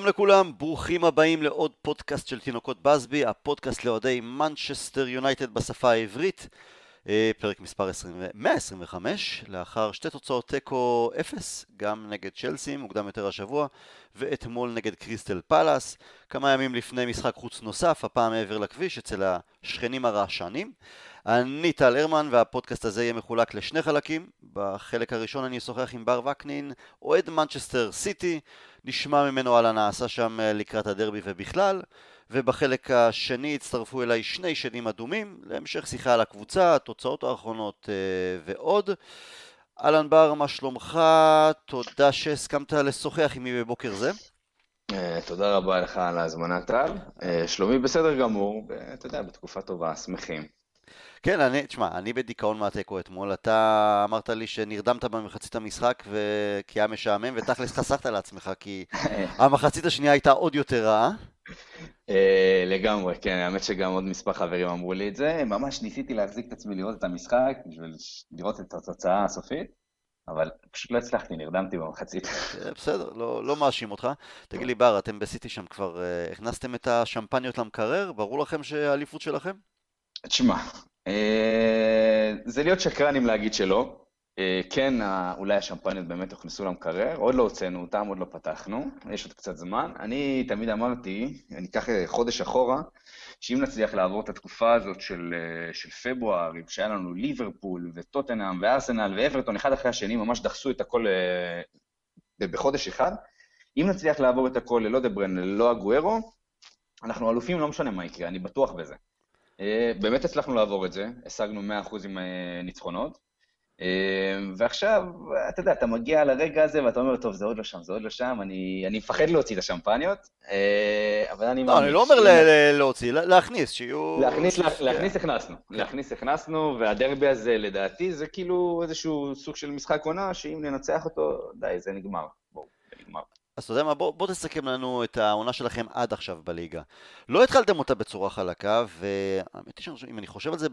שלום לכולם, ברוכים הבאים לעוד פודקאסט של תינוקות באזבי, הפודקאסט לאוהדי מנצ'סטר יונייטד בשפה העברית, אה, פרק מספר 20, 125, לאחר שתי תוצאות תיקו 0, גם נגד צ'לסי, מוקדם יותר השבוע, ואתמול נגד קריסטל פאלאס, כמה ימים לפני משחק חוץ נוסף, הפעם מעבר לכביש, אצל השכנים הרעשנים. אני טל הרמן והפודקאסט הזה יהיה מחולק לשני חלקים. בחלק הראשון אני אשוחח עם בר וקנין, אוהד מנצ'סטר סיטי, נשמע ממנו על הנעשה שם אה, לקראת הדרבי ובכלל, ובחלק השני יצטרפו אליי שני שדים אדומים, להמשך שיחה על הקבוצה, התוצאות האחרונות אה, ועוד. אהלן בר, מה שלומך? תודה שהסכמת לשוחח עמי בבוקר זה. אה, תודה רבה לך על ההזמנה, טל. שלומי בסדר גמור, אתה יודע, בתקופה טובה, שמחים. כן, אני, תשמע, אני בדיכאון מהתיקו אתמול. אתה אמרת לי שנרדמת במחצית המשחק ו... כי היה משעמם, ותכלס חסכת לעצמך, כי המחצית השנייה הייתה עוד יותר רעה. אה, לגמרי, כן, האמת שגם עוד מספר חברים אמרו לי את זה. ממש ניסיתי להחזיק את עצמי לראות את המשחק, בשביל לראות את התוצאה הסופית. אבל פשוט לא הצלחתי, נרדמתי במחצית. אה, בסדר, לא, לא מאשים אותך. תגיד לי, בר, אתם בסיטי שם כבר uh, הכנסתם את השמפניות למקרר? ברור לכם שהאליפות שלכם? תשמע, אה, זה להיות שקרן אם להגיד שלא. אה, כן, אולי השמפניות באמת הוכנסו למקרר, עוד לא הוצאנו אותם, עוד לא פתחנו, יש עוד קצת זמן. אני תמיד אמרתי, אני אקח חודש אחורה, שאם נצליח לעבור את התקופה הזאת של, אה, של פברואר, שהיה לנו ליברפול וטוטנאם וארסנל ואברטון אחד אחרי השני, ממש דחסו את הכל בחודש אחד, אם נצליח לעבור את הכל ללא דברן, ללא הגוארו, אנחנו אלופים, לא משנה מה יקרה, אני בטוח בזה. אה, באמת הצלחנו לעבור את זה, השגנו 100% עם אה, ניצחונות. אה, ועכשיו, אתה יודע, אתה מגיע לרגע הזה ואתה אומר, טוב, זה עוד לא שם, זה עוד לא שם, אני, אני מפחד להוציא את השמפניות, אבל אני... לא, אני לא אומר להוציא, להכניס, שיהיו... להכניס, להכניס הכנסנו, כן. להכניס הכנסנו, והדרבי הזה, לדעתי, זה כאילו איזשהו סוג של משחק עונה, שאם ננצח אותו, די, זה נגמר. אז אתה יודע מה, בוא, בוא תסכם לנו את העונה שלכם עד עכשיו בליגה. לא התחלתם אותה בצורה חלקה, והאמת היא שאם אני חושב על זה,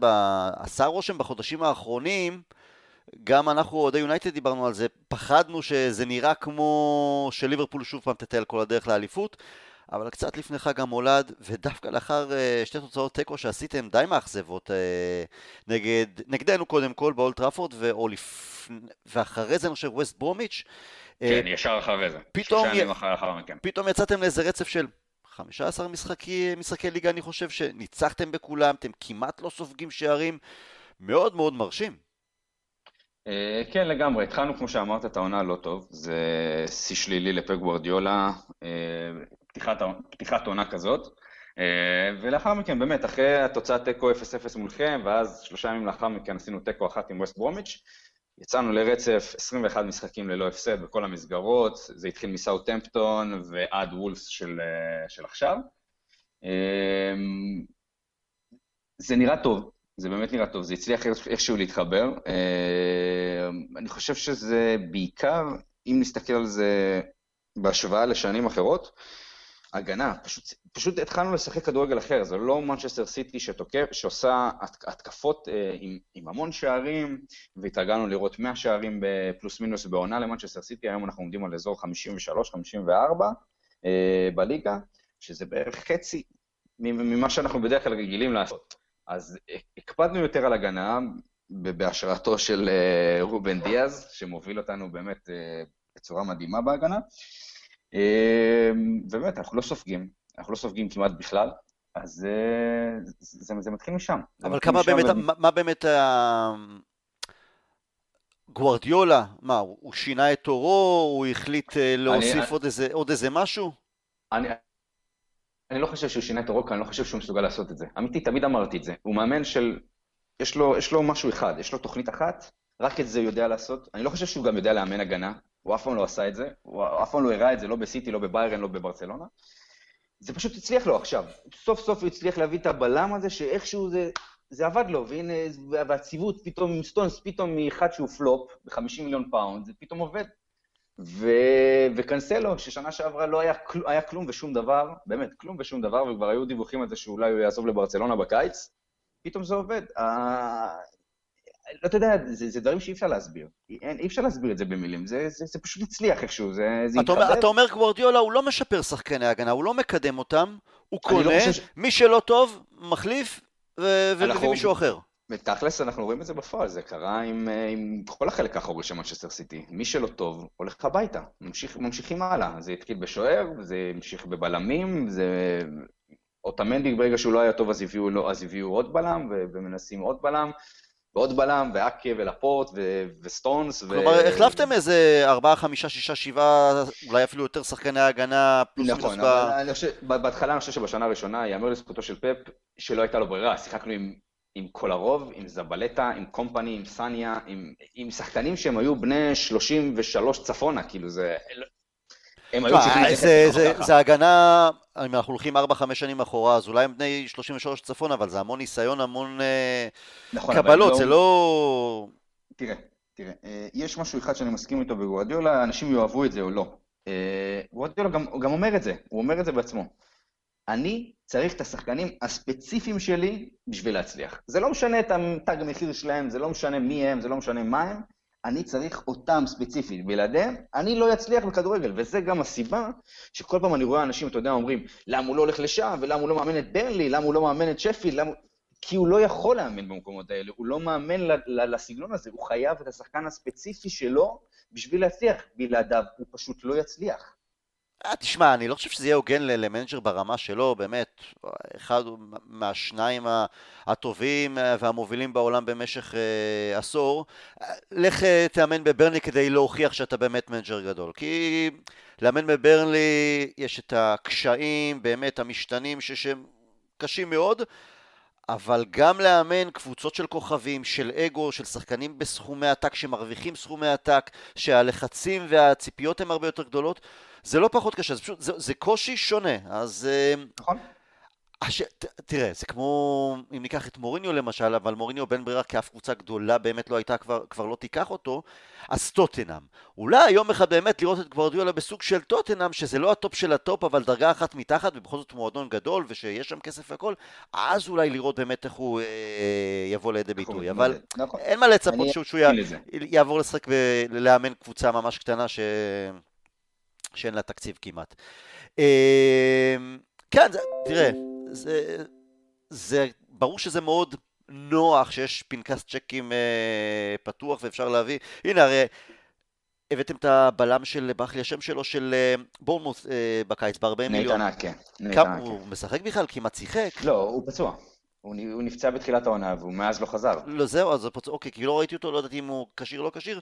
עשה רושם בחודשים האחרונים, גם אנחנו, אוהדי יונייטד, דיברנו על זה, פחדנו שזה נראה כמו שליברפול שוב פעם תטייל כל הדרך לאליפות, אבל קצת לפני חג המולד, ודווקא לאחר uh, שתי תוצאות תיקו שעשיתם די מאכזבות uh, נגד, נגדנו קודם כל באולטראפורד, ואחרי זה אני חושב ווסט ברומיץ', כן, אה, ישר אחרי זה. פתאום, י... אחר, אחר מכן. פתאום יצאתם לאיזה רצף של 15 משחקי, משחקי ליגה, אני חושב שניצחתם בכולם, אתם כמעט לא סופגים שערים, מאוד מאוד מרשים. אה, כן, לגמרי. התחלנו, כמו שאמרת, את העונה לא טוב. זה שיא שלילי לפק גוורדיולה, אה, פתיחת, פתיחת עונה כזאת. ולאחר מכן, באמת, אחרי התוצאת תיקו 0-0 מולכם, ואז שלושה ימים לאחר מכן עשינו תיקו אחת עם ווסט ברומיץ', יצאנו לרצף 21 משחקים ללא הפסד בכל המסגרות, זה התחיל מסאוטמפטון ועד וולפס של, אה, של עכשיו. אמ, זה נראה טוב, זה באמת נראה טוב, זה הצליח איכשהו להתחבר. אמ, אני חושב שזה בעיקר, אם נסתכל על זה בהשוואה לשנים אחרות, הגנה, פשוט, פשוט התחלנו לשחק כדורגל אחר, זה לא מנצ'סטר סיטי שתוקף, שעושה התקפות אה, עם, עם המון שערים, והתרגלנו לראות 100 שערים בפלוס מינוס בעונה למנצ'סטר סיטי, היום אנחנו עומדים על אזור 53-54 אה, בליגה, שזה בערך חצי ממה שאנחנו בדרך כלל רגילים לעשות. אז הקפדנו יותר על הגנה, בהשראתו של אה, רובן דיאז, שמוביל אותנו באמת אה, בצורה מדהימה בהגנה. ובאמת, אמ, אנחנו לא סופגים, אנחנו לא סופגים כמעט בכלל, אז אה, זה, זה, זה מתחיל משם. אבל כמה באמת, ו... מה, מה באמת ה... גוארדיולה, מה, הוא שינה את תורו, הוא החליט אה, להוסיף אני, עוד, איזה, עוד איזה משהו? אני, אני לא חושב שהוא שינה את תורו, כי אני לא חושב שהוא מסוגל לעשות את זה. אמיתי, תמיד אמרתי את זה. הוא מאמן של... יש לו, יש לו משהו אחד, יש לו תוכנית אחת, רק את זה הוא יודע לעשות. אני לא חושב שהוא גם יודע לאמן הגנה, הוא אף פעם לא עשה את זה, הוא אף פעם לא הראה את זה, לא בסיטי, לא בביירן, לא בברצלונה. זה פשוט הצליח לו עכשיו. סוף סוף הוא הצליח להביא את הבלם הזה, שאיכשהו זה, זה עבד לו, והנה, והציוות פתאום עם סטונס, פתאום מאחד שהוא פלופ, ב-50 מיליון פאונד, זה פתאום עובד. ו... וקנסלו, ששנה שעברה לא היה, כל... היה כלום ושום דבר, באמת, כלום ושום דבר, וכבר היו דיווחים על זה שאולי הוא יעזוב לברצלונה בקיץ, פתאום זה עובד. אתה יודע, זה, זה דברים שאי אפשר להסביר. אין, אי אפשר להסביר את זה במילים, זה, זה, זה פשוט הצליח איכשהו, זה, זה אתה אומר, אתה אומר גוורדיולה, הוא לא משפר שחקני הגנה, הוא לא מקדם אותם, הוא לא קונה, חושב ש- מי שלא טוב, מחליף, ו- ומביא אנחנו- מישהו אחר. בתכלס אנחנו רואים את זה בפועל, זה קרה עם, אה, עם כל החלק האחורי של מנצ'סטר סיטי. מי שלא טוב, הולך הביתה, ממשיך, ממשיכים הלאה. זה התחיל בשוער, זה המשיך בבלמים, זה... אוטמנדי ברגע שהוא לא היה טוב אז הביאו, לו, אז הביאו עוד בלם, ומנסים עוד בלם, ועוד בלם, ואקה ולפורט ו- וסטונס. ו- כלומר, החלפתם איזה ארבעה, חמישה, שישה, שבעה, אולי אפילו יותר שחקני הגנה, פלוס מינוס נכון, ב... אבל אני חושב, בהתחלה אני חושב שבשנה הראשונה, ייאמר לזכותו של פפ, שלא הייתה לו ברירה, שיחקנו עם, עם קולרוב, עם זבלטה, עם קומפני, עם סניה, עם, עם שחקנים שהם היו בני 33 צפונה, כאילו זה... הם היו צריכים להתייחס זה- ככה. הגנה, אם אנחנו הולכים 4-5 שנים אחורה, אז אולי הם בני 33 צפון, אבל זה המון ניסיון, המון אה, נכון, קבלות, לא- זה לא... תראה, תראה, אה, יש משהו אחד שאני מסכים איתו בגוארדיולה, אנשים יאהבו את זה או לא. אה, גוארדיולה גם, גם אומר את זה, הוא אומר את זה בעצמו. אני צריך את השחקנים הספציפיים שלי בשביל להצליח. זה לא משנה את התג מחיר שלהם, זה לא משנה מי הם, זה לא משנה מה הם, אני צריך אותם ספציפית. בלעדיהם, אני לא אצליח בכדורגל, וזה גם הסיבה שכל פעם אני רואה אנשים, אתה יודע, אומרים, למה הוא לא הולך לשם, ולמה הוא לא מאמן את ברנלי, למה הוא לא מאמן את שפילד, למה... כי הוא לא יכול לאמן במקומות האלה, הוא לא מאמן לסגנון הזה, הוא חייב את השחקן הספציפי שלו בשביל להצליח, בלעדיו הוא פשוט לא יצליח. אה, תשמע, אני לא חושב שזה יהיה הוגן למנג'ר ברמה שלו, באמת, אחד מהשניים הטובים אה, והמובילים בעולם במשך אה, עשור. אה, לך תאמן בברנלי כדי להוכיח שאתה באמת מנג'ר גדול. כי לאמן בברנלי יש את הקשיים, באמת, המשתנים ש- שהם קשים מאוד. אבל גם לאמן קבוצות של כוכבים, של אגו, של שחקנים בסכומי עתק שמרוויחים סכומי עתק, שהלחצים והציפיות הן הרבה יותר גדולות, זה לא פחות קשה, זה פשוט, זה, זה קושי שונה. אז אה, נכון? הש... ת, תראה, זה כמו, אם ניקח את מוריניו למשל, אבל מוריניו באין ברירה כי אף קבוצה גדולה באמת לא הייתה, כבר, כבר לא תיקח אותו, אז טוטנאם. אולי יום אחד באמת לראות את גוורדיולה בסוג של טוטנאם, שזה לא הטופ של הטופ, אבל דרגה אחת מתחת, ובכל זאת מועדון גדול, ושיש שם כסף והכל, אז אולי לראות באמת איך הוא אה, יבוא לידי ביטוי. אבל נכון. אין מה לצפות שהוא, שהוא י... יעבור לשחק ולאמן קבוצה ממש קטנה ש... שאין לה תקציב כמעט. אה, כן, זה, תראה, זה, זה ברור שזה מאוד נוח שיש פנקס צ'קים אה, פתוח ואפשר להביא. הנה, הרי הבאתם את הבלם של, ברח לי השם שלו, של אה, בורנמוס אה, בקיץ, ב-40 מיליון. נייתן אקה. נייתן כמה, אקה. הוא משחק בכלל? כמעט שיחק? לא, הוא פצוע. הוא נפצע בתחילת העונה והוא מאז לא חזר. לא זהו, אז פוצ... אוקיי, כי לא ראיתי אותו, לא ידעתי אם הוא כשיר או לא כשיר,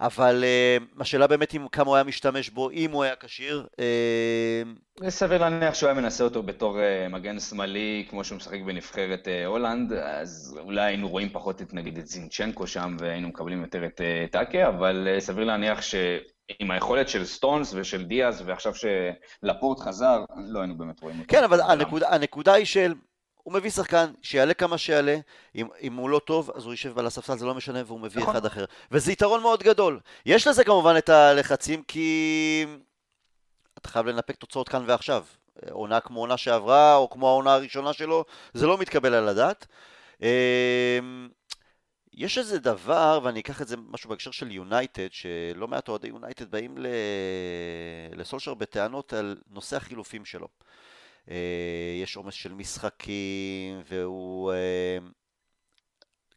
אבל uh, השאלה באמת אם כמה הוא היה משתמש בו, אם הוא היה כשיר. Uh, סביר להניח שהוא היה מנסה אותו בתור אה, מגן שמאלי, כמו שהוא משחק בנבחרת אה, הולנד, אז אולי היינו רואים פחות את נגיד את זינצ'נקו שם, והיינו מקבלים יותר את אה, טאקה, אבל אה, סביר להניח שעם היכולת של סטונס ושל דיאז, ועכשיו שלפורט חזר, לא היינו באמת רואים אותו. כן, אבל הנקודה, הנקודה היא של, הוא מביא שחקן, שיעלה כמה שיעלה, אם, אם הוא לא טוב, אז הוא יישב על הספסל, זה לא משנה, והוא מביא נכון. אחד אחר. וזה יתרון מאוד גדול. יש לזה כמובן את הלחצים, כי אתה חייב לנפק תוצאות כאן ועכשיו. עונה כמו עונה שעברה, או כמו העונה הראשונה שלו, זה לא מתקבל על הדעת. אמ, יש איזה דבר, ואני אקח את זה משהו בהקשר של יונייטד, שלא מעט אוהדי יונייטד באים ל... לסולשר בטענות על נושא החילופים שלו. אה, יש עומס של משחקים, והוא אה,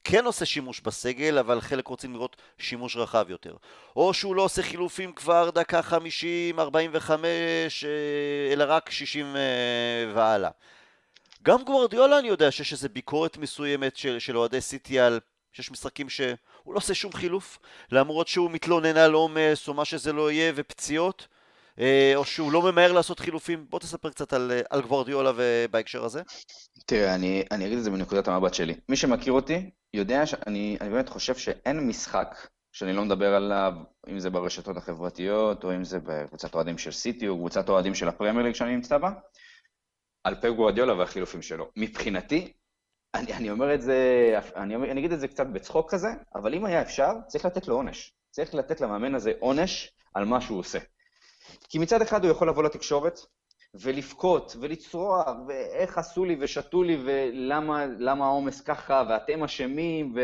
כן עושה שימוש בסגל, אבל חלק רוצים לראות שימוש רחב יותר. או שהוא לא עושה חילופים כבר דקה 50, 45, אה, אלא רק 60 אה, והלאה. גם גוורדיולה אני יודע שיש איזו ביקורת מסוימת של, של אוהדי סיטי על שיש משחקים שהוא לא עושה שום חילוף, למרות שהוא מתלונן על עומס או מה שזה לא יהיה ופציעות, או שהוא לא ממהר לעשות חילופים. בוא תספר קצת על, אה, על גוורדיולה בהקשר הזה. תראה, אני, אני אגיד את זה מנקודת המבט שלי. מי שמכיר אותי יודע שאני אני באמת חושב שאין משחק שאני לא מדבר עליו, אם זה ברשתות החברתיות, או אם זה בקבוצת אוהדים של סיטי, או קבוצת אוהדים של הפרמייר ליג שאני נמצא בה, על פפ גוארדיולה והחילופים שלו. מבחינתי, אני, אני אומר את זה, אני, אני אגיד את זה קצת בצחוק כזה, אבל אם היה אפשר, צריך לתת לו עונש. צריך לתת למאמן הזה עונש על מה שהוא עושה. כי מצד אחד הוא יכול לבוא לתקשורת ולבכות ולצרוח, ואיך עשו לי ושתו לי ולמה העומס ככה, ואתם אשמים,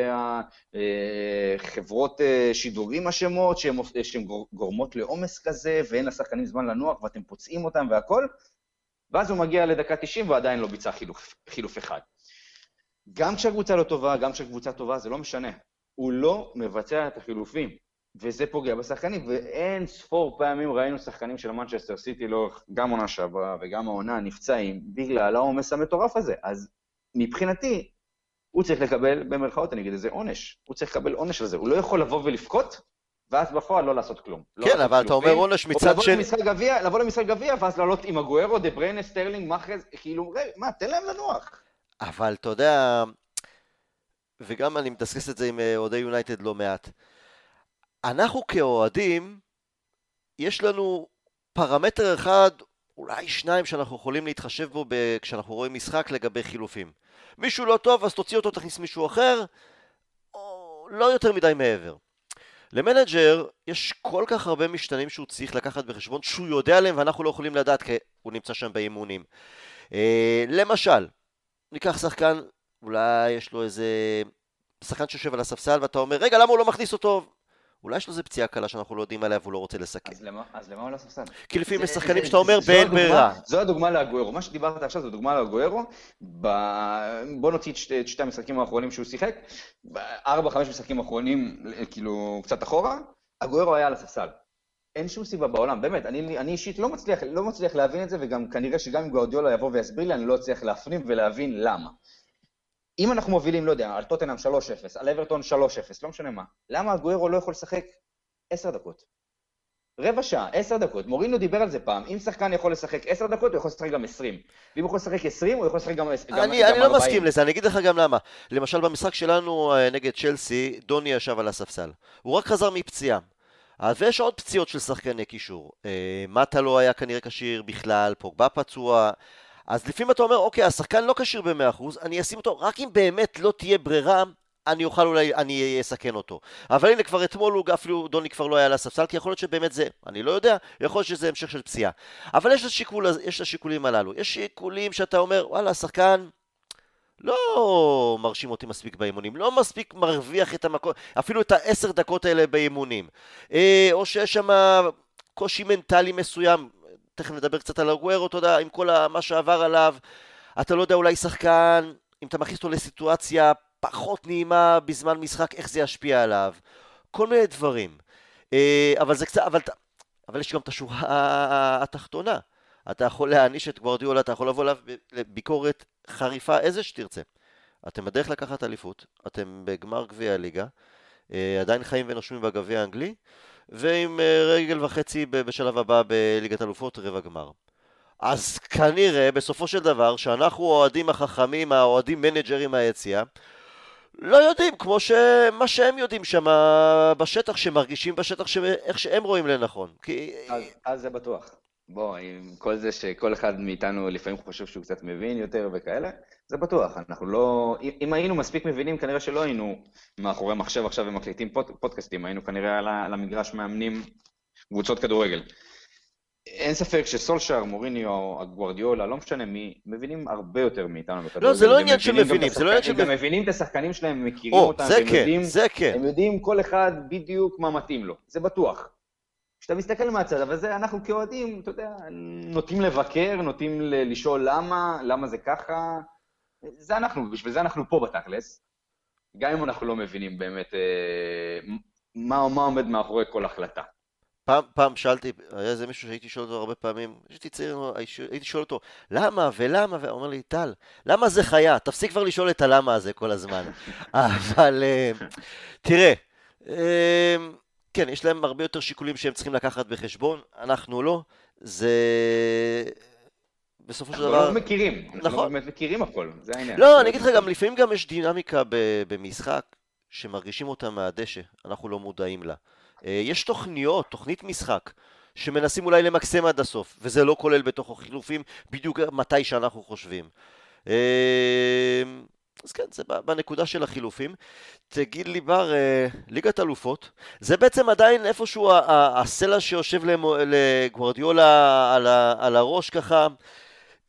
והחברות אה, שידורים אשמות שהן גורמות לעומס כזה, ואין לשחקנים זמן לנוח ואתם פוצעים אותם והכל, ואז הוא מגיע לדקה 90 ועדיין לא ביצע חילוף, חילוף אחד. גם כשהקבוצה לא טובה, גם כשהקבוצה טובה, זה לא משנה. הוא לא מבצע את החילופים. וזה פוגע בשחקנים, ואין ספור פעמים ראינו שחקנים של מנצ'סטר סיטי לאורך גם עונה שעברה וגם העונה נפצעים בגלל העומס המטורף הזה. אז מבחינתי, הוא צריך לקבל, במרכאות אני אגיד איזה עונש, הוא צריך לקבל עונש על זה. הוא לא יכול לבוא ולבכות, ואז בפועל לא לעשות כלום. לא כן, לא אבל אתה אומר עונש מצד שני... לבוא למשחק גביע, ואז לעלות עם אגוארו, דה בריינה, סטרלינג, מאחרז, כאילו, מה, תן להם לנוח. אבל אתה יודע, וגם אני מדסקס את זה עם אה, אוהדי יונייטד לא מעט. אנחנו כאוהדים, יש לנו פרמטר אחד, אולי שניים שאנחנו יכולים להתחשב בו ב... כשאנחנו רואים משחק לגבי חילופים. מישהו לא טוב, אז תוציא אותו, תכניס מישהו אחר, או לא יותר מדי מעבר. ל manager יש כל כך הרבה משתנים שהוא צריך לקחת בחשבון שהוא יודע עליהם ואנחנו לא יכולים לדעת כי הוא נמצא שם באימונים. אה, למשל, ניקח שחקן, אולי יש לו איזה שחקן שיושב על הספסל ואתה אומר רגע למה הוא לא מכניס אותו? אולי יש לו איזה פציעה קלה שאנחנו לא יודעים עליה והוא לא רוצה לסכן. אז למה, אז למה הוא לא ספסל? כי לפעמים יש שאתה אומר באין ברירה. זו הדוגמה לאגוארו. מה שדיברת עכשיו זו דוגמה לאגוארו. ב... בוא נוציא את שתי המשחקים האחרונים שהוא שיחק. ארבע, חמש משחקים האחרונים, כאילו, קצת אחורה, אגוארו היה על הספסל. אין שום סיבה בעולם, באמת, אני, אני אישית לא מצליח, לא מצליח להבין את זה, וגם כנראה שגם אם גוארדיולה יבוא ויסביר לי, אני לא אצליח להפנים ולהבין למה. אם אנחנו מובילים, לא יודע, על טוטנאם 3-0, על אברטון 3-0, לא משנה מה, למה הגוארו לא יכול לשחק 10 דקות? רבע שעה, 10 דקות. מורינו דיבר על זה פעם, אם שחקן יכול לשחק 10 דקות, הוא יכול לשחק גם 20. ואם הוא יכול לשחק 20, הוא יכול לשחק גם, אני, גם, אני גם 40. לא מסכים לזה, אני אגיד לך גם למה. למשל במשחק שלנו אה, נגד צ'לסי, דוני ישב על הספסל. הוא רק חזר מפציעה. ויש עוד פציעות של שחקני קישור. אה, מטה לא היה כנראה כשיר בכלל, פוגבה פצוע. אז לפעמים אתה אומר, אוקיי, השחקן לא כשיר ב-100%, אני אשים אותו, רק אם באמת לא תהיה ברירה, אני אוכל אולי, אני אסכן אותו. אבל הנה כבר אתמול הוא אפילו, דוני כבר לא היה על הספסל, כי יכול להיות שבאמת זה, אני לא יודע, יכול להיות שזה המשך של פציעה. אבל יש לשיקול, יש לשיקולים הללו. יש שיקולים שאתה אומר, וואלה, השחקן לא מרשים אותי מספיק באימונים, לא מספיק מרוויח את המקום, אפילו את העשר דקות האלה באימונים. אה, או שיש שם קושי מנטלי מסוים, תכף נדבר קצת על הגוורו, אתה יודע, עם כל מה שעבר עליו, אתה לא יודע אולי שחקן, אם אתה מכניס אותו לסיטואציה פחות נעימה בזמן משחק, איך זה ישפיע עליו. כל מיני דברים. אה, אבל זה קצת, אבל, אבל יש גם את השורה התחתונה. אתה יכול להעניש את גוורדיולה, אתה יכול לבוא לביקורת חריפה, איזה שתרצה. אתם בדרך לקחת אליפות, אתם בגמר גביע הליגה, אה, עדיין חיים ונושמים בגביע האנגלי, ועם אה, רגל וחצי בשלב הבא בליגת אלופות, רבע גמר. אז כנראה, בסופו של דבר, שאנחנו האוהדים החכמים, האוהדים מנג'רים מהיציאה, לא יודעים, כמו מה שהם יודעים שם בשטח, שמרגישים בשטח, איך שהם רואים לנכון. כי... אז, אז זה בטוח. בוא, עם כל זה שכל אחד מאיתנו לפעמים חושב שהוא קצת מבין יותר וכאלה, זה בטוח. אנחנו לא... אם היינו מספיק מבינים, כנראה שלא היינו מאחורי מחשב עכשיו ומקליטים פוד, פודקאסטים, היינו כנראה על, המגרש מאמנים קבוצות כדורגל. אין ספק שסולשאר, מוריניו, הגוורדיולה, לא משנה מי, מבינים הרבה יותר מאיתנו. לא, זה לא עניין של מבינים, זה לא עניין של... הם גם מבינים את השחקנים שלהם, מכירים אותם, זה כן, יודעים, זה כן. הם יודעים כל אחד בדיוק מה מתאים לו, זה בטוח. כשאתה מסתכל מהצד, אבל זה אנחנו כאוהדים, אתה יודע, נוטים לבקר, נוטים לשאול למה, למה זה ככה. זה אנחנו, בשביל זה אנחנו פה בתכלס. גם אם אנחנו לא מבינים באמת אה, מה, מה עומד מאחורי כל החלטה. פעם, פעם שאלתי, היה איזה מישהו שהייתי שואל אותו הרבה פעמים, כשהייתי צעיר, הייתי שואל אותו, למה ולמה, והוא אומר לי, טל, למה זה חיה? תפסיק כבר לשאול את הלמה הזה כל הזמן. אבל אה, תראה, אה, כן, יש להם הרבה יותר שיקולים שהם צריכים לקחת בחשבון, אנחנו לא. זה... בסופו של דבר... אנחנו לא מכירים, נכון. אנחנו לא באמת מכירים הכל, זה העניין. לא, אני אגיד לך גם, לפעמים גם יש דינמיקה במשחק שמרגישים אותה מהדשא, אנחנו לא מודעים לה. אה, יש תוכניות, תוכנית משחק, שמנסים אולי למקסם עד הסוף, וזה לא כולל בתוך החילופים בדיוק מתי שאנחנו חושבים. אז כן, זה בנקודה של החילופים. תגיד לי, בר, אה, ליגת אלופות, זה בעצם עדיין איפשהו הסלע שיושב לגוורדיולה על, על הראש ככה.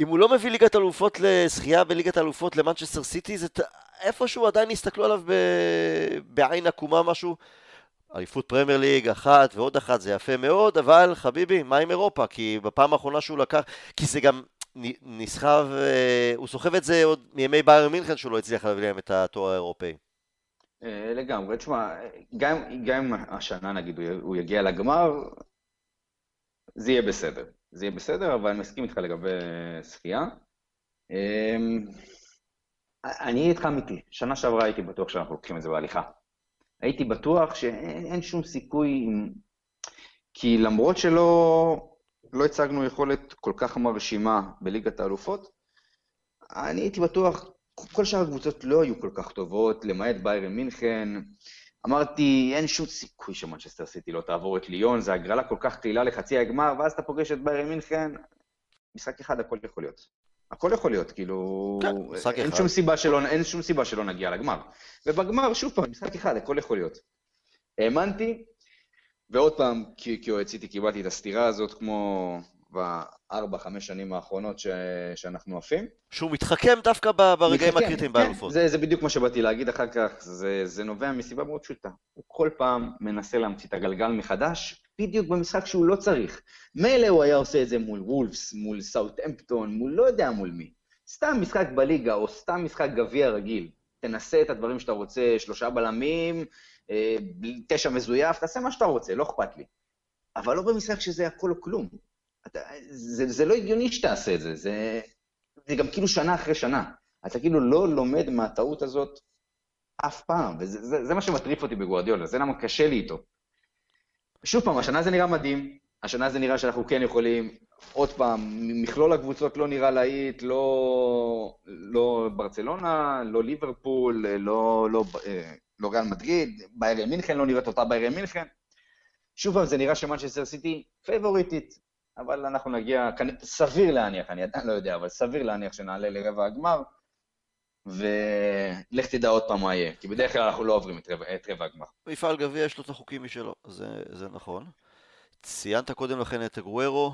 אם הוא לא מביא ליגת אלופות לזכייה בליגת אלופות למנצ'סטר סיטי, זה איפשהו עדיין יסתכלו עליו ב... בעין עקומה משהו. אליפות פרמייר ליג, אחת ועוד אחת, זה יפה מאוד, אבל חביבי, מה עם אירופה? כי בפעם האחרונה שהוא לקח, כי זה גם נסחב, אה, הוא סוחב את זה עוד מימי באיירן מינכן שהוא לא הצליח להביא להם את התואר האירופאי. אה, לגמרי, תשמע, גם, גם אם השנה נגיד הוא יגיע לגמר, זה יהיה בסדר. זה יהיה בסדר, אבל אני מסכים איתך לגבי שחייה. אמ, אני אהיה איתך אמיתי, שנה שעברה הייתי בטוח שאנחנו לוקחים את זה בהליכה. הייתי בטוח שאין שום סיכוי, כי למרות שלא לא הצגנו יכולת כל כך מרשימה בליגת האלופות, אני הייתי בטוח, כל שאר הקבוצות לא היו כל כך טובות, למעט ביירן מינכן. אמרתי, אין שום סיכוי שמנצ'סטר סיטי לא תעבור את ליון, זו הגרלה כל כך קלילה לחצי הגמר, ואז אתה פוגש את ביירן מינכן, משחק אחד הכל יכול להיות. הכל יכול להיות, כאילו... כן, משחק אין אחד. שום סיבה שלא, אין שום סיבה שלא נגיע לגמר. ובגמר, שוב פעם, משחק אחד, הכל יכול להיות. האמנתי, ועוד פעם, כיועץ סיטי קיבלתי את הסתירה הזאת, כמו בארבע, חמש שנים האחרונות ש... שאנחנו עפים. שהוא מתחכם דווקא ברגעים הקריטיים כן, באלופות. זה, זה בדיוק מה שבאתי להגיד אחר כך, זה, זה נובע מסיבה מאוד פשוטה. הוא כל פעם מנסה להמציא את הגלגל מחדש, בדיוק במשחק שהוא לא צריך. מילא הוא היה עושה את זה מול וולפס, מול סאוטהמפטון, מול לא יודע מול מי. סתם משחק בליגה, או סתם משחק גביע רגיל. תנסה את הדברים שאתה רוצה, שלושה בלמים, תשע מזויף, תעשה מה שאתה רוצה, לא אכפת לי. אבל לא במשחק שזה הכל או כלום. אתה, זה, זה לא הגיוני שתעשה את זה, זה, זה גם כאילו שנה אחרי שנה. אתה כאילו לא לומד מהטעות הזאת אף פעם, וזה זה, זה מה שמטריף אותי בגוארדיולה, זה למה קשה לי איתו. שוב פעם, השנה זה נראה מדהים, השנה זה נראה שאנחנו כן יכולים, עוד פעם, מכלול הקבוצות לא נראה להיט, לא, לא ברצלונה, לא ליברפול, לא, לא, לא ריאל מדריד, ביירן מינכן לא נראית אותה ביירן מינכן. שוב פעם, זה נראה שמנצ'סטר סיטי פייבוריטית, אבל אנחנו נגיע, סביר להניח, אני עדיין לא יודע, אבל סביר להניח שנעלה לרבע הגמר, ולך תדע עוד פעם מה יהיה, כי בדרך כלל אנחנו לא עוברים את רבע, את רבע הגמר. מפעל גביע יש לו את החוקים משלו, זה, זה נכון. ציינת קודם לכן את גרוארו,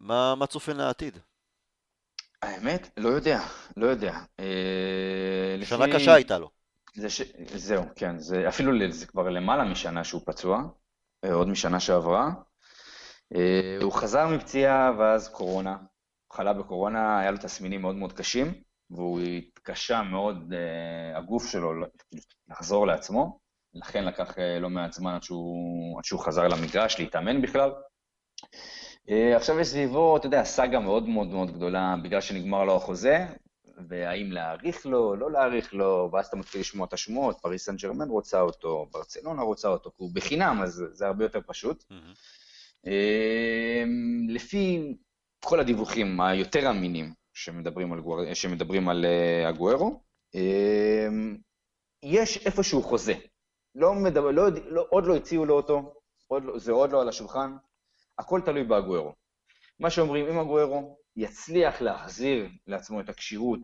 מה, מה צופן לעתיד? האמת, לא יודע, לא יודע. אה, שנה לפי... קשה הייתה לו. זה ש... זהו, כן, זה אפילו זה כבר למעלה משנה שהוא פצוע, אה, עוד משנה שעברה. אה, הוא חזר מפציעה ואז קורונה, חלה בקורונה, היה לו תסמינים מאוד מאוד קשים, והוא התקשה מאוד, אה, הגוף שלו, לחזור לעצמו, לכן לקח לא מעט זמן עד שהוא, עד שהוא חזר למגרש, להתאמן בכלל. עכשיו יש סביבו, אתה יודע, סאגה מאוד מאוד מאוד גדולה, בגלל שנגמר לו החוזה, והאם להאריך לו, לא להאריך לו, ואז אתה מתחיל לשמוע את השמועות, פריס סן ג'רמן רוצה אותו, ברצלונה רוצה אותו, כי הוא בחינם, אז זה הרבה יותר פשוט. Mm-hmm. אמ, לפי כל הדיווחים היותר אמינים שמדברים על, גואר... שמדברים על אה, הגוארו, אמ, יש איפשהו חוזה. לא מדבר, לא, לא, עוד לא הציעו לו אותו, עוד לא, זה עוד לא על השולחן, הכל תלוי באגוארו. מה שאומרים, אם הגוארו יצליח להחזיר לעצמו את הכשירות,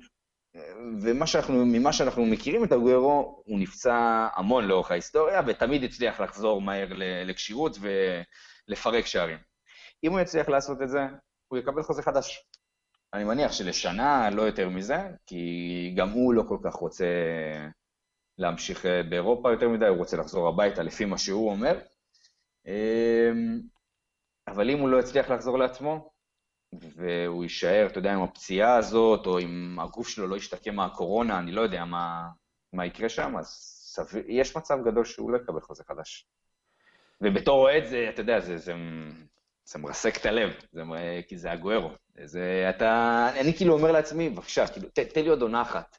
וממה שאנחנו, שאנחנו מכירים את הגוארו, הוא נפצע המון לאורך ההיסטוריה, ותמיד הצליח לחזור מהר לכשירות, ו... לפרק שערים. אם הוא יצליח לעשות את זה, הוא יקבל חוזה חדש. אני מניח שלשנה, לא יותר מזה, כי גם הוא לא כל כך רוצה להמשיך אה, באירופה יותר מדי, הוא רוצה לחזור הביתה לפי מה שהוא אומר. אמ, אבל אם הוא לא יצליח לחזור לעצמו, והוא יישאר, אתה יודע, עם הפציעה הזאת, או אם הגוף שלו לא ישתקם מהקורונה, אני לא יודע מה, מה יקרה שם, אז סביר, יש מצב גדול שהוא לא יקבל חוזה חדש. ובתור אוהד זה, אתה יודע, זה, זה, זה מרסק את הלב, זה, כי זה הגוארו. זה, אתה, אני כאילו אומר לעצמי, בבקשה, כאילו, ת, תן לי עוד עונה אחת.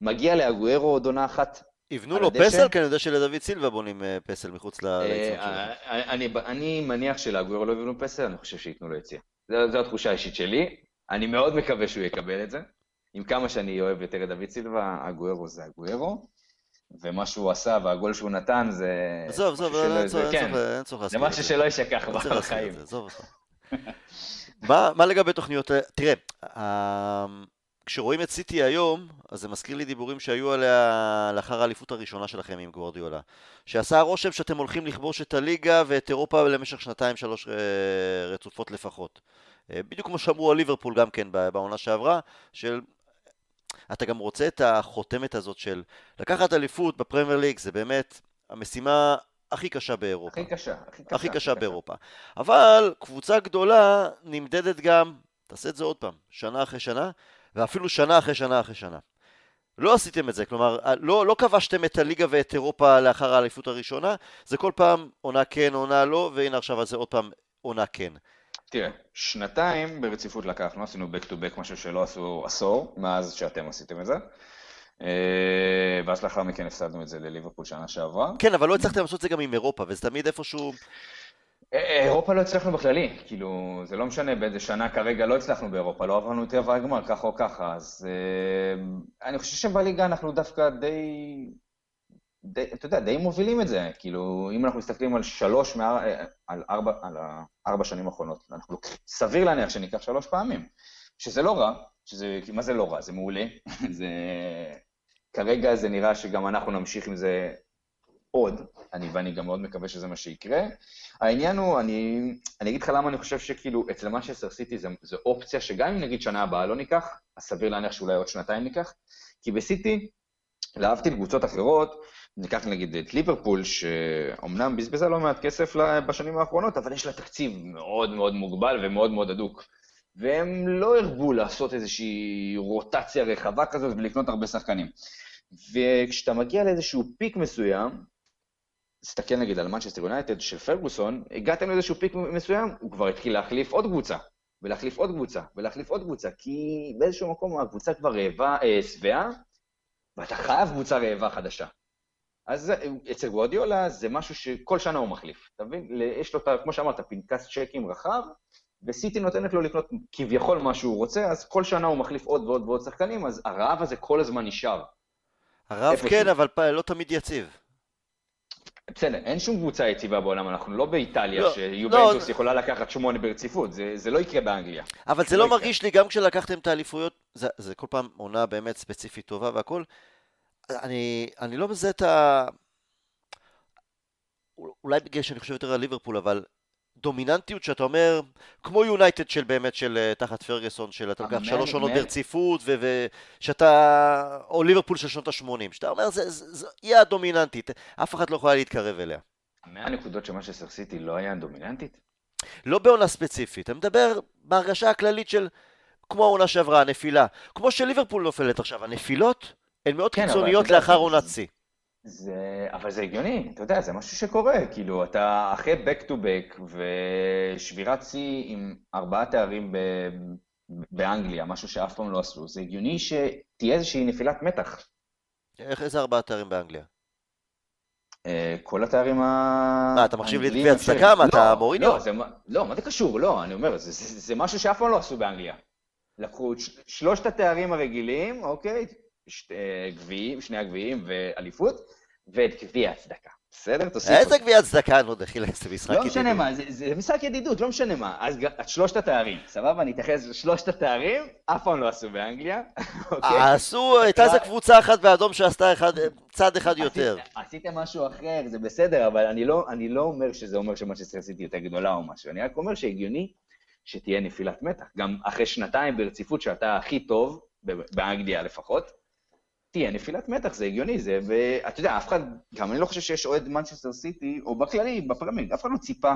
מגיע לאגוארו עוד עונה אחת. יבנו לו פסל? כי אני יודע שלדוד סילבה בונים אה, פסל מחוץ אה, שלו. אה, אני, אני מניח שלאגוארו לא יבנו פסל, אני חושב שייתנו לו יציאה. זו התחושה האישית שלי. אני מאוד מקווה שהוא יקבל את זה. עם כמה שאני אוהב יותר את דוד סילבה, אגוארו זה אגוארו. ומה שהוא עשה והגול שהוא נתן זה... עזוב, עזוב, אין צורך להסביר. זה משהו שלא יישכח בחיים. עזוב אותך. מה לגבי תוכניות... תראה, אמ, כשרואים את סיטי היום, אז זה מזכיר לי דיבורים שהיו עליה לאחר האליפות הראשונה שלכם עם גוורדיולה. שעשה רושם שאתם הולכים לכבוש את הליגה ואת אירופה למשך שנתיים שלוש אה, רצופות לפחות. אה, בדיוק כמו שאמרו על ליברפול גם כן בעונה שעברה, של... אתה גם רוצה את החותמת הזאת של לקחת אליפות בפרמייר ליג, זה באמת המשימה הכי קשה באירופה. הכי קשה, הכי קשה. הכי קשה באירופה. אבל קבוצה גדולה נמדדת גם, תעשה את זה עוד פעם, שנה אחרי שנה, ואפילו שנה אחרי שנה אחרי שנה. לא עשיתם את זה, כלומר, לא, לא כבשתם את הליגה ואת אירופה לאחר האליפות הראשונה, זה כל פעם עונה כן, עונה לא, והנה עכשיו זה עוד פעם עונה כן. תראה, שנתיים ברציפות לקחנו, עשינו back to back, משהו שלא עשו עשור, מאז שאתם עשיתם את זה. אה, ואז לאחר מכן הפסדנו את זה לליברפול שנה שעברה. כן, אבל לא הצלחתם לעשות את זה גם עם אירופה, וזה תמיד איפשהו... אה, אירופה לא הצלחנו בכללי, כאילו, זה לא משנה באיזה שנה כרגע לא הצלחנו באירופה, לא עברנו את רבע הגמר, ככה או ככה, אז אה, אני חושב שבליגה אנחנו דווקא די, די, אתה יודע, די מובילים את זה, כאילו, אם אנחנו מסתכלים על שלוש, מאר, על ארבע, על ארבע שנים האחרונות, אנחנו סביר להניח שניקח שלוש פעמים, שזה לא רע, שזה, מה זה לא רע? זה מעולה, זה... כרגע זה נראה שגם אנחנו נמשיך עם זה עוד, אני, ואני גם מאוד מקווה שזה מה שיקרה. העניין הוא, אני, אני אגיד לך למה אני חושב שכאילו אצל מנצ'סטר סיטי זו אופציה שגם אם נגיד שנה הבאה לא ניקח, אז סביר להניח שאולי עוד שנתיים ניקח, כי בסיטי, להבדיל קבוצות אחרות, ניקח נגיד את ליברפול, שאומנם בזבזה לא מעט כסף בשנים האחרונות, אבל יש לה תקציב מאוד מאוד מוגבל ומאוד מאוד הדוק. והם לא הרבו לעשות איזושהי רוטציה רחבה כזאת ולקנות הרבה שחקנים. וכשאתה מגיע לאיזשהו פיק מסוים, תסתכל נגיד על מנצ'סטר יונייטד של פרגוסון, הגעתם לאיזשהו פיק מסוים, הוא כבר התחיל להחליף עוד קבוצה, ולהחליף עוד קבוצה, ולהחליף עוד קבוצה, כי באיזשהו מקום הקבוצה כבר רעבה, אה, שבעה, ואתה חייב קבוצה רעבה חדשה. אז אצל גוורדיולה זה משהו שכל שנה הוא מחליף, אתה מבין? יש לו, כמו שאמרת, פנקס צ'קים רחב, וסיטי נותנת לו לקנות כביכול מה שהוא רוצה, אז כל שנה הוא מחליף עוד ועוד ועוד שחקנים, אז הרעב הזה כל הזמן נשאר. הרעב כן, שהוא... אבל לא תמיד יציב. בסדר, אין שום קבוצה יציבה בעולם, אנחנו לא באיטליה, לא, שיובנטוס לא, יכולה לקחת שמונה ברציפות, זה, זה לא יקרה באנגליה. אבל זה לא, לא מרגיש לי, גם כשלקחתם את האליפויות, זה, זה כל פעם עונה באמת ספציפית טובה והכל, אני, אני לא מזהה את ה... אולי בגלל שאני חושב יותר על ליברפול, אבל דומיננטיות שאתה אומר, כמו יונייטד של באמת, של אה, תחת פרגוסון, של אתה לוקח שלוש עונות ברציפות, ושאתה, או ליברפול של שנות ה-80, שאתה אומר, זה, זה, זה היא הדומיננטית, אף אחד לא יכולה להתקרב אליה. המאה נקודות של משסר סיטי לא היה דומיננטית? לא בעונה ספציפית, אני מדבר בהרגשה הכללית של, כמו העונה שעברה, הנפילה. כמו שליברפול נופלת עכשיו, הנפילות הן מאוד כן, קיצוניות לאחר עונת שיא. זה, אבל זה הגיוני, אתה יודע, זה משהו שקורה, כאילו, אתה אחרי back to back ושבירת שיא עם ארבעה תארים ב, באנגליה, משהו שאף פעם לא עשו, זה הגיוני שתהיה איזושהי נפילת מתח. איך איזה ארבעה תארים באנגליה? אה, כל התארים ה... מה, אתה מחשיב לי את גביע הצדקה? מה, אתה מוריניו? לא, לא, מה זה קשור? לא, אני אומר, זה משהו שאף פעם לא עשו באנגליה. לקחו את שלושת התארים הרגילים, אוקיי? שתי גביעים, שני הגביעים ואליפות, ואת גביע הצדקה. בסדר? תוסיף. איזה גביע הצדקה? נו, דחילה, זה משחק ידידות. לא משנה מה, זה משחק ידידות, לא משנה מה. אז את שלושת התארים, סבבה? אני אתייחס לשלושת התארים, אף פעם לא עשו באנגליה, אוקיי? עשו, הייתה איזה קבוצה אחת באדום שעשתה צד אחד יותר. עשיתם משהו אחר, זה בסדר, אבל לא, אני לא אומר שזה אומר שמנצ'סטר סיטי יותר גדולה או משהו. אני רק אומר שהגיוני שתהיה נפילת מתח. גם אחרי שנתיים ברציפות שאתה הכי טוב, באנגליה לפחות, תהיה נפילת מתח, זה הגיוני, זה, ואתה יודע, אף אחד, גם אני לא חושב שיש אוהד מנצ'סטר סיטי, או בכללי, בפרמייר, אף אחד לא ציפה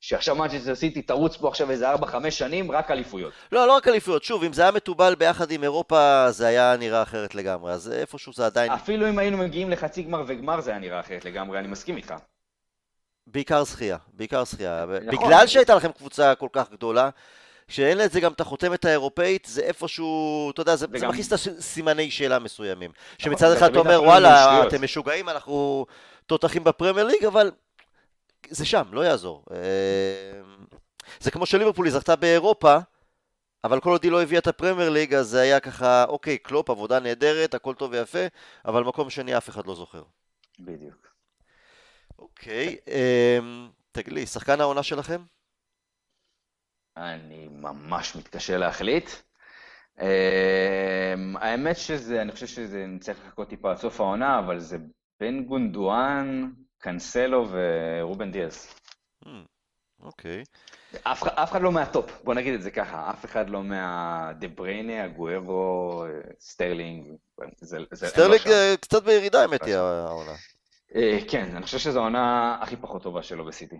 שעכשיו מנצ'סטר סיטי תרוץ פה עכשיו איזה 4-5 שנים, רק אליפויות. לא, לא רק אליפויות, שוב, אם זה היה מתובל ביחד עם אירופה, זה היה נראה אחרת לגמרי, אז איפשהו זה עדיין... אפילו אם היינו מגיעים לחצי גמר וגמר, זה היה נראה אחרת לגמרי, אני מסכים איתך. בעיקר זכייה, בעיקר זכייה. נכון. בגלל שהייתה לכם קבוצה כל כך גדולה, שאין לזה גם את החותמת האירופאית, זה איפשהו, אתה יודע, זה, וגם... זה מכניס את הסימני שאלה מסוימים. שמצד אחד אתה אומר, וואלה, אתם משוגעים, אנחנו תותחים בפרמייר ליג, אבל זה שם, לא יעזור. אה, זה כמו שליברפול זכתה באירופה, אבל כל עוד היא לא הביאה את הפרמייר ליג, אז זה היה ככה, אוקיי, קלופ, עבודה נהדרת, הכל טוב ויפה, אבל מקום שני אף אחד לא זוכר. בדיוק. אוקיי, אה, תגיד לי, שחקן העונה שלכם? אני ממש מתקשה להחליט. אמ, האמת שזה, אני חושב שזה, נצטרך לחכות טיפה עד סוף העונה, אבל זה בין גונדואן, קאנסלו ורובן דיאס. Hmm, אוקיי. אף, אף אחד לא מהטופ, בוא נגיד את זה ככה, אף אחד לא מהדה בריינה, אגוארו, סטרלינג. זה, זה, סטרלינג לא קצת בירידה, האמת היא, העונה. כן, אני חושב שזו העונה הכי פחות טובה שלו בסיטי.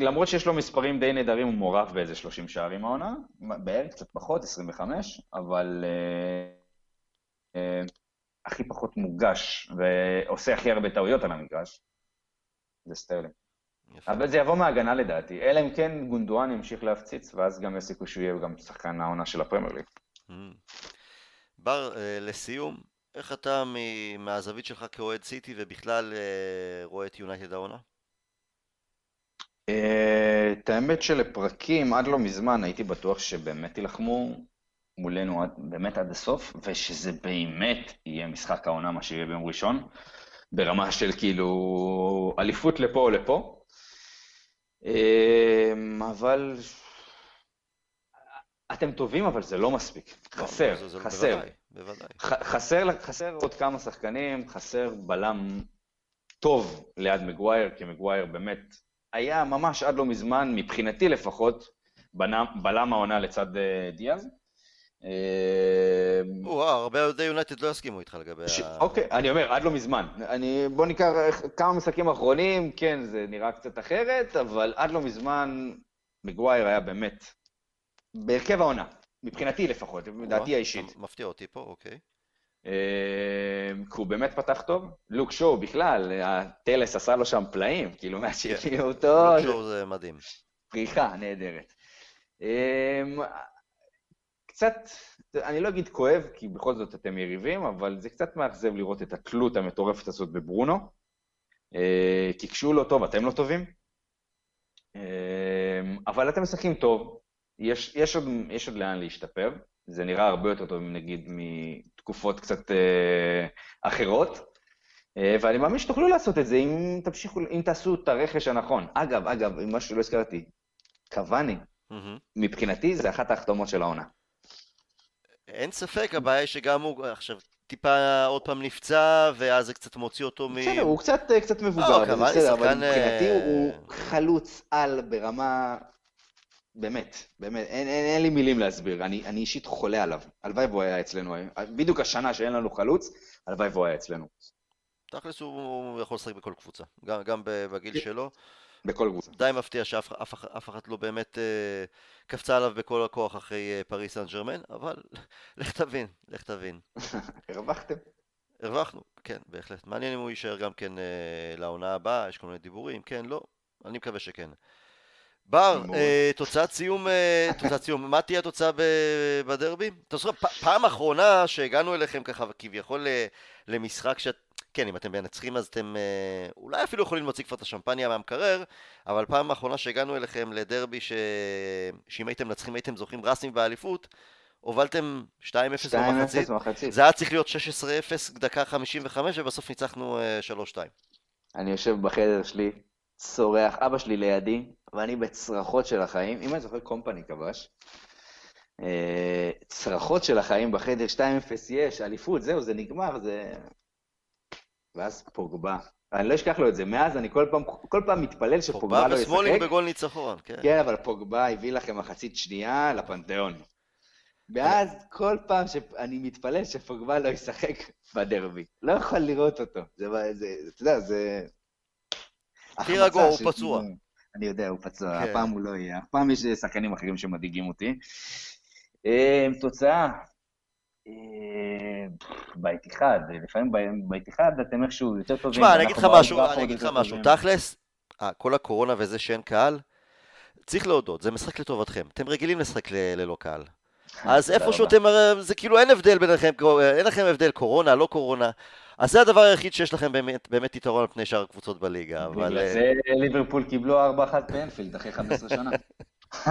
למרות שיש לו מספרים די נהדרים, הוא מעורב באיזה 30 שערים העונה, בערך קצת פחות, 25, אבל uh, uh, הכי פחות מורגש, ועושה הכי הרבה טעויות על המגרש, זה סטרלינג. אבל זה יבוא מההגנה לדעתי, אלא אם כן גונדואן ימשיך להפציץ, ואז גם יש סיכוי שהוא יהיה גם שחקן העונה של הפרמייר ליג. Mm. בר, אה, לסיום, איך אתה מהזווית שלך כאוהד סיטי ובכלל רואה את יונייטד העונה? אה, את האמת שלפרקים עד לא מזמן הייתי בטוח שבאמת יילחמו מולנו באמת עד הסוף, ושזה באמת יהיה משחק העונה מה שיהיה ביום ראשון, ברמה של כאילו אליפות לפה או לפה. אה, אבל אתם טובים, אבל זה לא מספיק. לא, חסר, חסר. חסר, חסר עוד כמה שחקנים, חסר בלם טוב ליד מגווייר, כי מגווייר באמת היה ממש עד לא מזמן, מבחינתי לפחות, בלם העונה לצד אה, דיאז. אה, וואו, הרבה אוהדי יונייטד לא יסכימו איתך לגבי ה... אוקיי, אני אומר, עד לא מזמן. אני, בוא ניקח כמה משחקים אחרונים, כן, זה נראה קצת אחרת, אבל עד לא מזמן, מגווייר היה באמת בהרכב העונה, מבחינתי לפחות, דעתי האישית. מפתיע אותי פה, אוקיי. אמ, כי הוא באמת פתח טוב. לוק שואו בכלל, הטלס עשה לו שם פלאים, כאילו מאז כן. שהביאו אותו. לוק שואו זה מדהים. פריחה נהדרת. אמ, קצת, אני לא אגיד כואב, כי בכל זאת אתם יריבים, אבל זה קצת מאכזב לראות את התלות המטורפת הזאת בברונו. אה, כי כשהוא לא טוב, אתם לא טובים. אמ, אבל אתם משחקים טוב, יש, יש, עוד, יש עוד לאן להשתפר. זה נראה הרבה יותר טוב, נגיד, מתקופות קצת אה, אחרות. אה, ואני מאמין שתוכלו לעשות את זה אם תמשיכו, אם תעשו את הרכש הנכון. אגב, אגב, מה שלא הזכרתי, קוואני, mm-hmm. מבחינתי זה אחת ההחתומות של העונה. אין ספק, הבעיה היא שגם הוא עכשיו טיפה עוד פעם נפצע, ואז זה קצת מוציא אותו מ... בסדר, הוא קצת, קצת מבוגר, לא, בסדר, אבל מבחינתי הוא אה, חלוץ על ברמה באמת, באמת, אין, אין, אין לי מילים להסביר, אני, אני אישית חולה עליו. הלוואי והוא היה אצלנו, בדיוק השנה שאין לנו חלוץ, הלוואי והוא היה אצלנו. תכלס הוא יכול לשחק בכל קבוצה, גם, גם בגיל כן. שלו. בכל קבוצה. די מפתיע שאף אף, אף אחת לא באמת אה, קפצה עליו בכל הכוח אחרי אה, פריס סן ג'רמן, אבל לך תבין, לך תבין. הרווחתם. הרווחנו, כן, בהחלט. מעניין אם הוא יישאר גם כן אה, לעונה הבאה, יש כל מיני דיבורים, כן, לא, אני מקווה שכן. בר, אה, תוצאת סיום, אה, תוצאת סיום, מה תהיה התוצאה בדרבי? אתה זוכר, פעם אחרונה שהגענו אליכם ככה כביכול למשחק שאת... כן, אם אתם מנצחים אז אתם אה, אולי אפילו יכולים להוציא כבר את השמפניה מהמקרר, אבל פעם אחרונה שהגענו אליכם לדרבי ש... שאם הייתם מנצחים הייתם זוכים רסמי באליפות, הובלתם 2-0 במחצית. זה היה צריך להיות 16-0 דקה 55 ובסוף ניצחנו 3-2. אני יושב בחדר שלי, צורח, אבא שלי לידי, ואני בצרחות של החיים, אם אני זוכר קומפני כבש, אה, צרחות של החיים בחדר, 2-0 יש, אליפות, זהו, זה נגמר, זה... ואז פוגבה. אני לא אשכח לו את זה, מאז אני כל פעם, כל פעם מתפלל שפוגבה לא ישחק. פוגבה וסמולינג בגול ניצחון, כן. כן, אבל פוגבה הביא לכם מחצית שנייה לפנתיאון. ואז כל פעם שאני מתפלל שפוגבה לא ישחק בדרבי. לא יכול לראות אותו. זה, זה, אתה יודע, זה... תירגעו, הוא פצוע. אני יודע, הוא פצוע, כן. הפעם הוא לא יהיה. הפעם יש שחקנים אחרים שמדאיגים אותי. אה, תוצאה, אה, בית אחד, לפעמים בית אחד אתם איכשהו יותר טובים. תשמע, אני אגיד לך משהו, אני אגיד לך משהו, תכלס, אה, כל הקורונה וזה שאין קהל, צריך להודות, זה משחק לטובתכם. אתם רגילים לשחק ללא קהל. אז איפשהו אתם, זה כאילו אין הבדל ביניכם, אין לכם הבדל קורונה, לא קורונה. אז זה הדבר היחיד שיש לכם באמת, באמת יתרון על פני שאר הקבוצות בליגה, אבל... בגלל זה ליברפול קיבלו 4-1 באנפילד אחרי 15 שנה.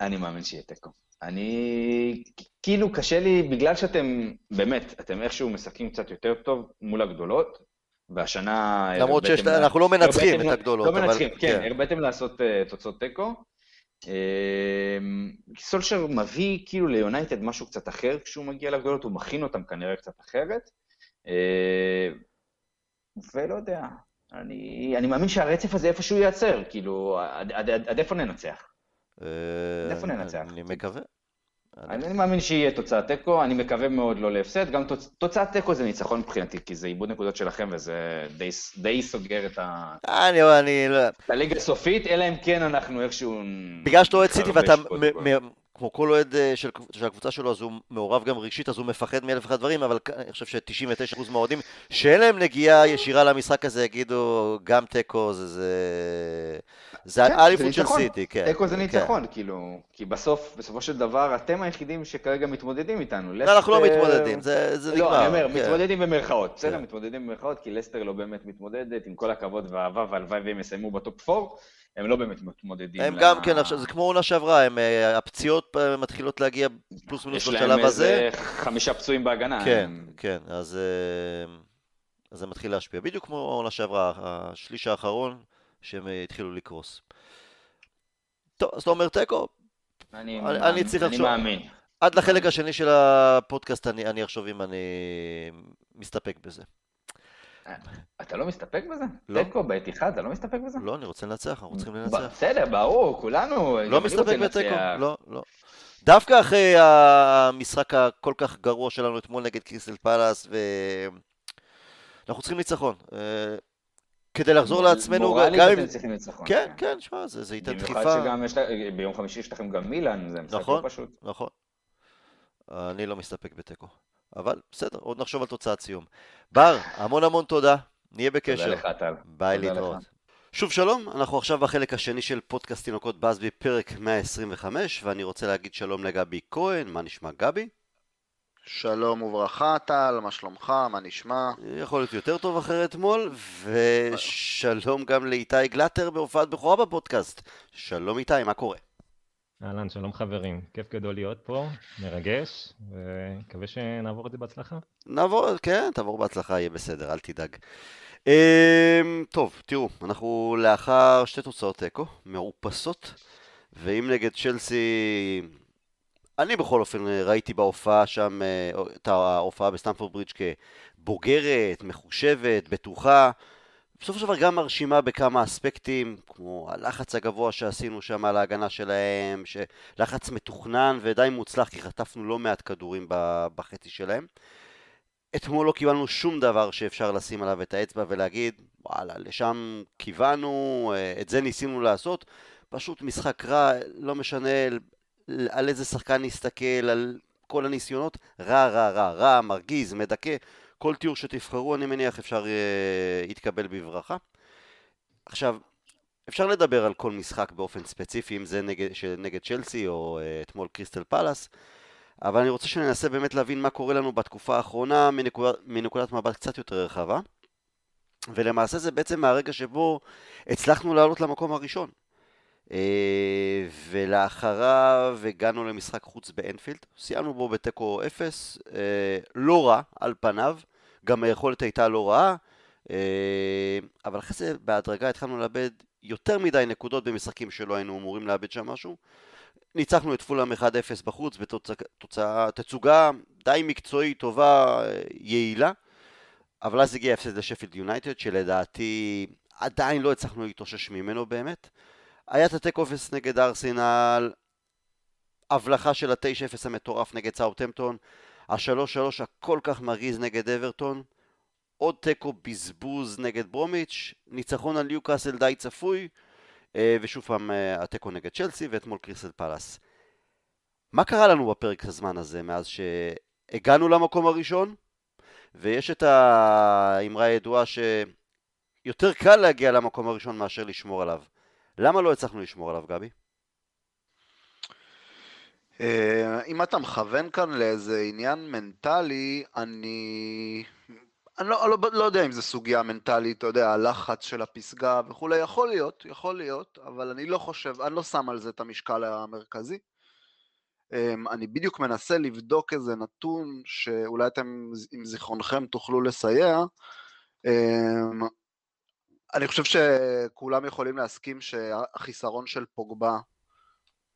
אני מאמין שיהיה תיקו. אני, כאילו קשה לי, בגלל שאתם, באמת, אתם איכשהו משחקים קצת יותר טוב מול הגדולות, והשנה... למרות שאנחנו לא מנצחים את הגדולות. לא מנצחים, כן, כן, הרבאתם לעשות תוצאות תיקו. סולשר מביא כאילו ליונייטד משהו קצת אחר כשהוא מגיע לגדולות, הוא מכין אותם כנראה קצת אחרת. ולא יודע, אני, אני מאמין שהרצף הזה איפשהו ייעצר, כאילו, עד, עד, עד, עד איפה ננצח? עד איפה ננצח? אני מקווה. אני, אני מאמין שיהיה תוצאת תיקו, אני מקווה מאוד לא להפסד, גם תוצ... תוצאת תיקו זה ניצחון מבחינתי, כי זה עיבוד נקודות שלכם וזה די, די סוגר את ה... אני, אני... לא- את הליגה הסופית, אלא אם כן אנחנו איכשהו... בגלל שאתה אוהד סיטי ואתה כמו כל אוהד אה, של, של הקבוצה שלו, אז הוא מעורב גם רגשית, אז הוא מפחד מאלף ואחד דברים, אבל אני חושב ש-99% מהאוהדים שאין להם נגיעה ישירה למשחק הזה, יגידו גם תיקו זה... זה... זה כן, האליפות של סיטי, כן. תיקו זה כן. ניצחון, כן. כאילו, כי בסוף, בסופו של דבר, אתם היחידים שכרגע מתמודדים איתנו. לסטר... אנחנו לא מתמודדים, זה, זה לא, נגמר. לא, אני אומר, כן. מתמודדים במרכאות, בסדר? כן. מתמודדים במרכאות, כי לסטר לא באמת מתמודדת, עם כל הכבוד והאהבה, והלוואי והם יסיימו בטופ 4. הם לא באמת מתמודדים. הם גם כן, עכשיו, זה כמו עונה שעברה, הם, אה, הפציעות אה, מתחילות להגיע פלוס מינוס בשלב הזה. יש להם איזה חמישה פצועים בהגנה. כן, כן, אז, אה, אז זה מתחיל להשפיע. בדיוק כמו עונה שעברה, השליש האחרון, שהם התחילו לקרוס. טוב, אז אתה אומר תיקו? אני, אני, אני צריך לחשוב. אני מאמין. עד לחלק השני של הפודקאסט אני, אני אחשוב אם אני מסתפק בזה. אתה לא מסתפק בזה? לא. תיקו בעת אחד, אתה לא מסתפק בזה? לא, אני רוצה לנצח, אנחנו צריכים לנצח. בסדר, ברור, כולנו... לא מסתפק בתיקו, לא, לא. דווקא אחרי המשחק הכל כך גרוע שלנו אתמול נגד קריסטל פלאס, ו... אנחנו צריכים ניצחון. אה, כדי לחזור לעצמנו... מורלית אתם צריכים ניצחון. כן, כן, שמע, זה ייתן דחיפה. במיוחד שגם יש, ביום חמישי יש לכם גם מילאן, זה משחק לא פשוט. נכון, נכון. אני לא מסתפק בתיקו. אבל בסדר, עוד נחשוב על תוצאת סיום. בר, המון המון תודה, נהיה בקשר. תודה לך, טל. ביי להתראות. שוב שלום, אנחנו עכשיו בחלק השני של פודקאסט תינוקות בסבי, פרק 125, ואני רוצה להגיד שלום לגבי כהן, מה נשמע גבי? שלום וברכה טל, מה שלומך, מה נשמע? יכול להיות יותר טוב אחרי אתמול, ושלום גם לאיתי גלטר בהופעת בכורה בפודקאסט. שלום איתי, מה קורה? אהלן, שלום חברים, כיף גדול להיות פה, מרגש, ומקווה שנעבור את זה בהצלחה. נעבור, כן, תעבור בהצלחה, יהיה בסדר, אל תדאג. אמ, טוב, תראו, אנחנו לאחר שתי תוצאות תיקו, מאופסות, ואם נגד צ'לסי, אני בכל אופן ראיתי בהופעה שם, אה, את ההופעה בסטמפורד ברידג' כבוגרת, מחושבת, בטוחה. בסופו של דבר גם מרשימה בכמה אספקטים, כמו הלחץ הגבוה שעשינו שם על ההגנה שלהם, שלחץ מתוכנן ודי מוצלח כי חטפנו לא מעט כדורים בחצי שלהם. אתמול לא קיבלנו שום דבר שאפשר לשים עליו את האצבע ולהגיד, וואלה, לשם כיוונו, אה, את זה ניסינו לעשות. פשוט משחק רע, לא משנה על איזה שחקן נסתכל, על כל הניסיונות, רע, רע, רע, רע, מרגיז, מדכא. כל תיאור שתבחרו, אני מניח, אפשר uh, יתקבל בברכה. עכשיו, אפשר לדבר על כל משחק באופן ספציפי, אם זה נגד, נגד צ'לסי או uh, אתמול קריסטל פלאס, אבל אני רוצה שננסה באמת להבין מה קורה לנו בתקופה האחרונה מנקודת, מנקודת מבט קצת יותר רחבה. ולמעשה זה בעצם מהרגע שבו הצלחנו לעלות למקום הראשון. Uh, ולאחריו הגענו למשחק חוץ באנפילד, סיימנו בו בתיקו 0, uh, לא רע על פניו, גם היכולת הייתה לא רעה, אה, אבל אחרי זה בהדרגה התחלנו לאבד יותר מדי נקודות במשחקים שלא היינו אמורים לאבד שם משהו. ניצחנו את פולאם 1-0 בחוץ בתצוגה די מקצועית, טובה, יעילה, אבל אז הגיע הפסד לשפילד יונייטד, שלדעתי עדיין לא הצלחנו להתאושש ממנו באמת. היה את התיקו 0 נגד ארסנל, הבלחה של ה-9-0 המטורף נגד סאוטהמפטון, השלוש שלוש הכל כך מרגיז נגד אברטון, עוד תיקו בזבוז נגד ברומיץ', ניצחון על ליוקאסל די צפוי, אה, ושוב פעם אה, התיקו נגד צ'לסי ואתמול קריסל פלאס. מה קרה לנו בפרק הזמן הזה מאז שהגענו למקום הראשון? ויש את האמרה הידועה שיותר קל להגיע למקום הראשון מאשר לשמור עליו. למה לא הצלחנו לשמור עליו, גבי? אה, אם אתה מכוון כאן לאיזה עניין מנטלי, אני... אני לא, לא, לא יודע אם זו סוגיה מנטלית, אתה יודע, הלחץ של הפסגה וכולי, יכול להיות, יכול להיות, אבל אני לא חושב, אני לא שם על זה את המשקל המרכזי. אמ, אני בדיוק מנסה לבדוק איזה נתון שאולי אתם עם זיכרונכם תוכלו לסייע. אני חושב שכולם יכולים להסכים שהחיסרון של פוגבה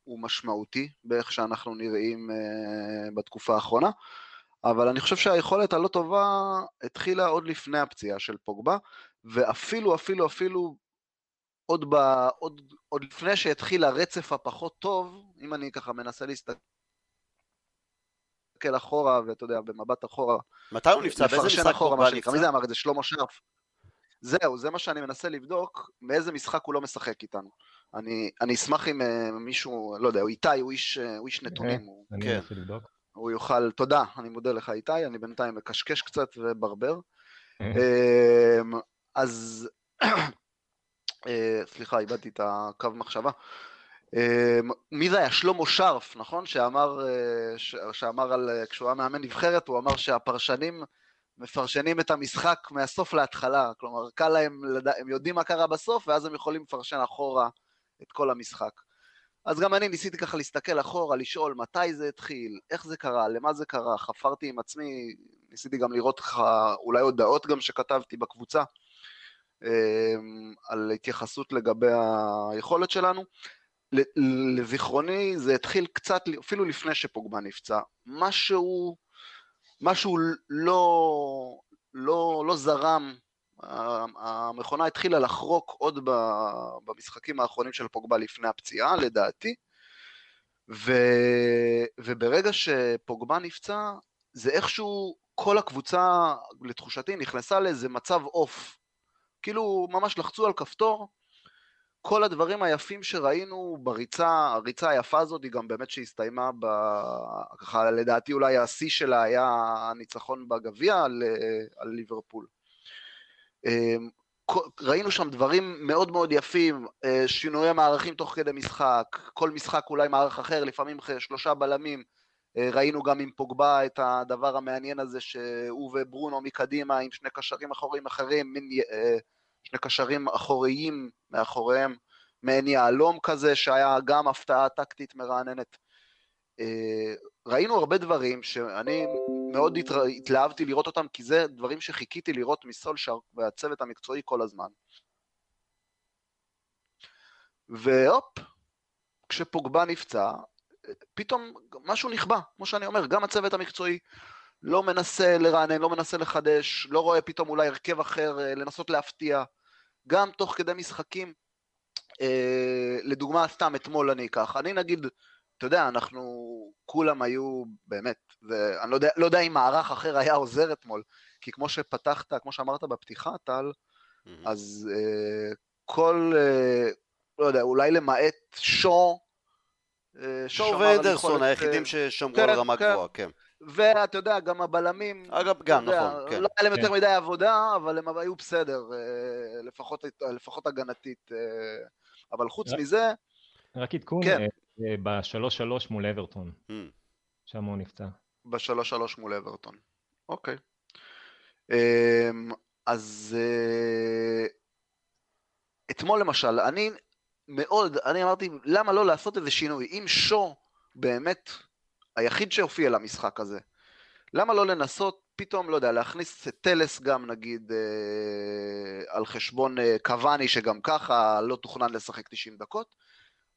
הוא משמעותי באיך שאנחנו נראים uh, בתקופה האחרונה, אבל אני חושב שהיכולת הלא טובה התחילה עוד לפני הפציעה של פוגבה, ואפילו, אפילו, אפילו עוד, ב, עוד, עוד לפני שהתחיל הרצף הפחות טוב, אם אני ככה מנסה להסתכל אחורה, ואתה יודע, במבט אחורה, מתי הוא נפצע? באיזה משחק פוגבה נפצע? מי זה אמר את זה? שלמה שרף. זהו, זה מה שאני מנסה לבדוק, מאיזה משחק הוא לא משחק איתנו. אני, אני אשמח אם uh, מישהו, לא יודע, איתי, הוא איש, uh, הוא איש נתונים. הוא, אני כן. אנסה לבדוק. הוא יוכל, תודה, אני מודה לך איתי, אני בינתיים מקשקש קצת וברבר. אה, אמ, אז, אה, סליחה, איבדתי את הקו מחשבה. אמ, מי זה היה? שלמה שרף, נכון? שאמר, אה, ש- שאמר על, אה, כשהוא היה מאמן נבחרת, הוא אמר שהפרשנים מפרשנים את המשחק מהסוף להתחלה. כלומר, קל להם, לדע- הם יודעים מה קרה בסוף, ואז הם יכולים לפרשן אחורה את כל המשחק. אז גם אני ניסיתי ככה להסתכל אחורה, לשאול מתי זה התחיל, איך זה קרה, למה זה קרה, חפרתי עם עצמי, ניסיתי גם לראות ככה אולי הודעות גם שכתבתי בקבוצה אמ, על התייחסות לגבי היכולת שלנו. לזיכרוני זה התחיל קצת, אפילו לפני שפוגבה נפצע, משהו, משהו לא, לא, לא זרם, המכונה התחילה לחרוק עוד במשחקים האחרונים של פוגבה לפני הפציעה, לדעתי, ו, וברגע שפוגבה נפצע, זה איכשהו כל הקבוצה, לתחושתי, נכנסה לאיזה מצב עוף. כאילו, ממש לחצו על כפתור, כל הדברים היפים שראינו בריצה, הריצה היפה הזאת היא גם באמת שהסתיימה ב... ככה לדעתי אולי השיא שלה היה הניצחון בגביע על, על ליברפול. אמ, ראינו שם דברים מאוד מאוד יפים, אה, שינויי מערכים תוך כדי משחק, כל משחק אולי מערך אחר, לפעמים שלושה בלמים, אה, ראינו גם עם פוגבה את הדבר המעניין הזה שהוא וברונו מקדימה עם שני קשרים אחוריים אחרים, מין אה, שני קשרים אחוריים מאחוריהם, מעין יהלום כזה, שהיה גם הפתעה טקטית מרעננת. אה, ראינו הרבה דברים שאני מאוד. התלהבתי לראות אותם, כי זה דברים שחיכיתי לראות מסולשר והצוות המקצועי כל הזמן. והופ, כשפוגבה נפצע, פתאום משהו נכבה, כמו שאני אומר, גם הצוות המקצועי לא מנסה לרענן, לא מנסה לחדש, לא רואה פתאום אולי הרכב אחר, אה, לנסות להפתיע. גם תוך כדי משחקים, אה, לדוגמה, סתם אתמול אני אקח, אני נגיד, אתה יודע, אנחנו, כולם היו, באמת, ואני לא יודע, לא יודע אם מערך אחר היה עוזר אתמול, כי כמו שפתחת, כמו שאמרת בפתיחה, טל, מהמם. אז אה, כל, אה, לא יודע, אולי למעט שו, אה, ואנדרסון יכולת, היחידים אה, ששמרו כן, על רמה כן. גבוהה, כן. ואתה יודע, גם הבלמים, אגב, גם, יודע, נכון, כן. לא היה להם יותר כן. מדי עבודה, אבל הם היו בסדר, אה, לפחות, לפחות הגנתית. אה, אבל חוץ רק- מזה, רק עדכון, כן. אה, אה, בשלוש-שלוש מול אברטון, מהמם. שם הוא נפצע. בשלוש שלוש מול אברטון. אוקיי. אמ, אז אתמול למשל, אני מאוד, אני אמרתי, למה לא לעשות איזה שינוי? אם שו באמת היחיד שהופיע למשחק הזה, למה לא לנסות? פתאום, לא יודע, להכניס את טלס גם נגיד אה, על חשבון אה, קוואני שגם ככה לא תוכנן לשחק 90 דקות,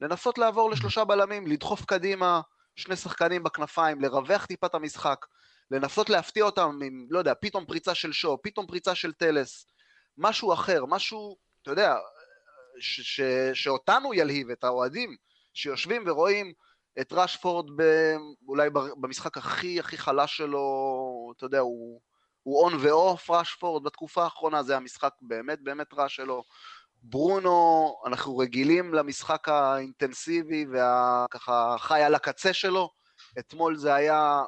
לנסות לעבור לשלושה בלמים, לדחוף קדימה, שני שחקנים בכנפיים, לרווח טיפה את המשחק, לנסות להפתיע אותם עם, לא יודע, פתאום פריצה של שו, פתאום פריצה של טלס, משהו אחר, משהו, אתה יודע, ש- ש- שאותנו ילהיב, את האוהדים, שיושבים ורואים את רשפורד ב- אולי במשחק הכי הכי חלש שלו, אתה יודע, הוא, און ואוף רשפורד בתקופה האחרונה, זה המשחק באמת באמת רע שלו. ברונו, אנחנו רגילים למשחק האינטנסיבי והככה חי על הקצה שלו, אתמול זה היה,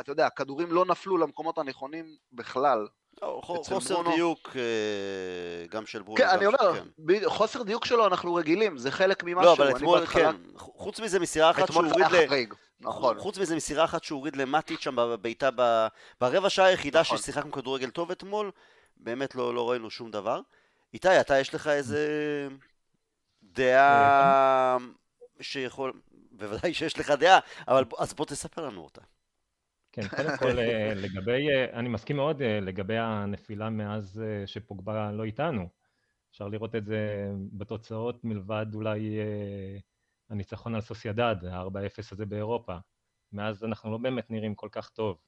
אתה יודע, הכדורים לא נפלו למקומות הנכונים בכלל. לא, חוסר ברונו- דיוק אה, גם של ברונו. כן, אני אומר, כן. ב- חוסר דיוק שלו אנחנו רגילים, זה חלק ממשהו. לא, אבל אתמול, בהתחלה- כן. חוץ מזה, מסירה אחת שהוא הוריד ל... חריג, נכון. חוץ מזה, מסירה אחת שהוא הוריד למטיץ' שם בבעיטה ב... ברבע שעה היחידה נכון. ששיחקנו כדורגל טוב אתמול, באמת לא, לא ראינו שום דבר. איתי, אתה יש לך איזה דעה שיכול... בוודאי שיש לך דעה, אבל אז בוא תספר לנו אותה. כן, קודם כל, אה, לגבי, אה, אני מסכים מאוד אה, לגבי הנפילה מאז שפוגבה לא איתנו. אפשר לראות את זה בתוצאות מלבד אולי הניצחון על סוסיידד, ה-4-0 הזה באירופה. מאז אנחנו לא באמת נראים כל כך טוב.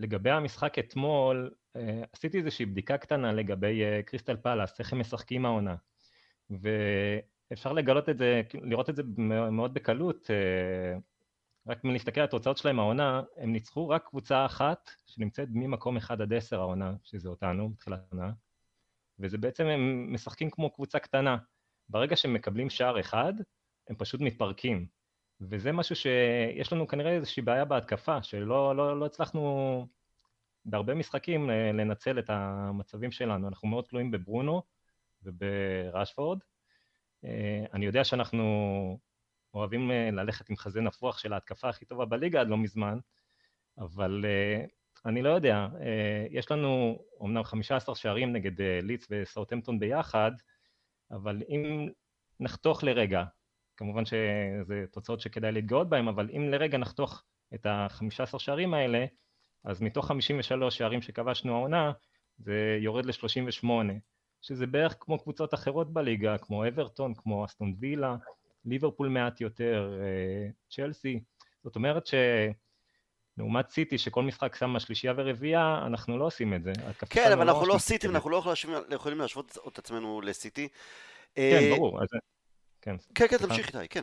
לגבי המשחק אתמול, עשיתי איזושהי בדיקה קטנה לגבי קריסטל פלאס, איך הם משחקים העונה. ואפשר לגלות את זה, לראות את זה מאוד בקלות, רק מלהסתכל על התוצאות שלהם העונה, הם ניצחו רק קבוצה אחת שנמצאת ממקום 1 עד 10 העונה, שזה אותנו, בתחילת העונה, וזה בעצם הם משחקים כמו קבוצה קטנה. ברגע שהם מקבלים שער אחד, הם פשוט מתפרקים. וזה משהו שיש לנו כנראה איזושהי בעיה בהתקפה, שלא לא, לא הצלחנו בהרבה משחקים לנצל את המצבים שלנו. אנחנו מאוד תלויים בברונו ובראשפורד. אה, אני יודע שאנחנו אוהבים אה, ללכת עם חזה נפוח של ההתקפה הכי טובה בליגה עד לא מזמן, אבל אה, אני לא יודע, יש לנו אומנם 15 שערים נגד ליץ וסאוטמפטון ביחד, אבל אם נחתוך לרגע כמובן שזה תוצאות שכדאי להתגאות בהן, אבל אם לרגע נחתוך את ה-15 שערים האלה, אז מתוך 53 שערים שכבשנו העונה, זה יורד ל-38, שזה בערך כמו קבוצות אחרות בליגה, כמו אברטון, כמו אסטון וילה, ליברפול מעט יותר, אה, צ'לסי. זאת אומרת ש... לעומת סיטי, שכל משחק שמה שלישייה ורביעייה, אנחנו לא עושים את זה. כן, אבל אנחנו לא סיטי, ואנחנו לא יכולים להשוות את עצמנו לסיטי. כן, אה, ברור. אז כן. כן, כן, תמשיך איתי, כן.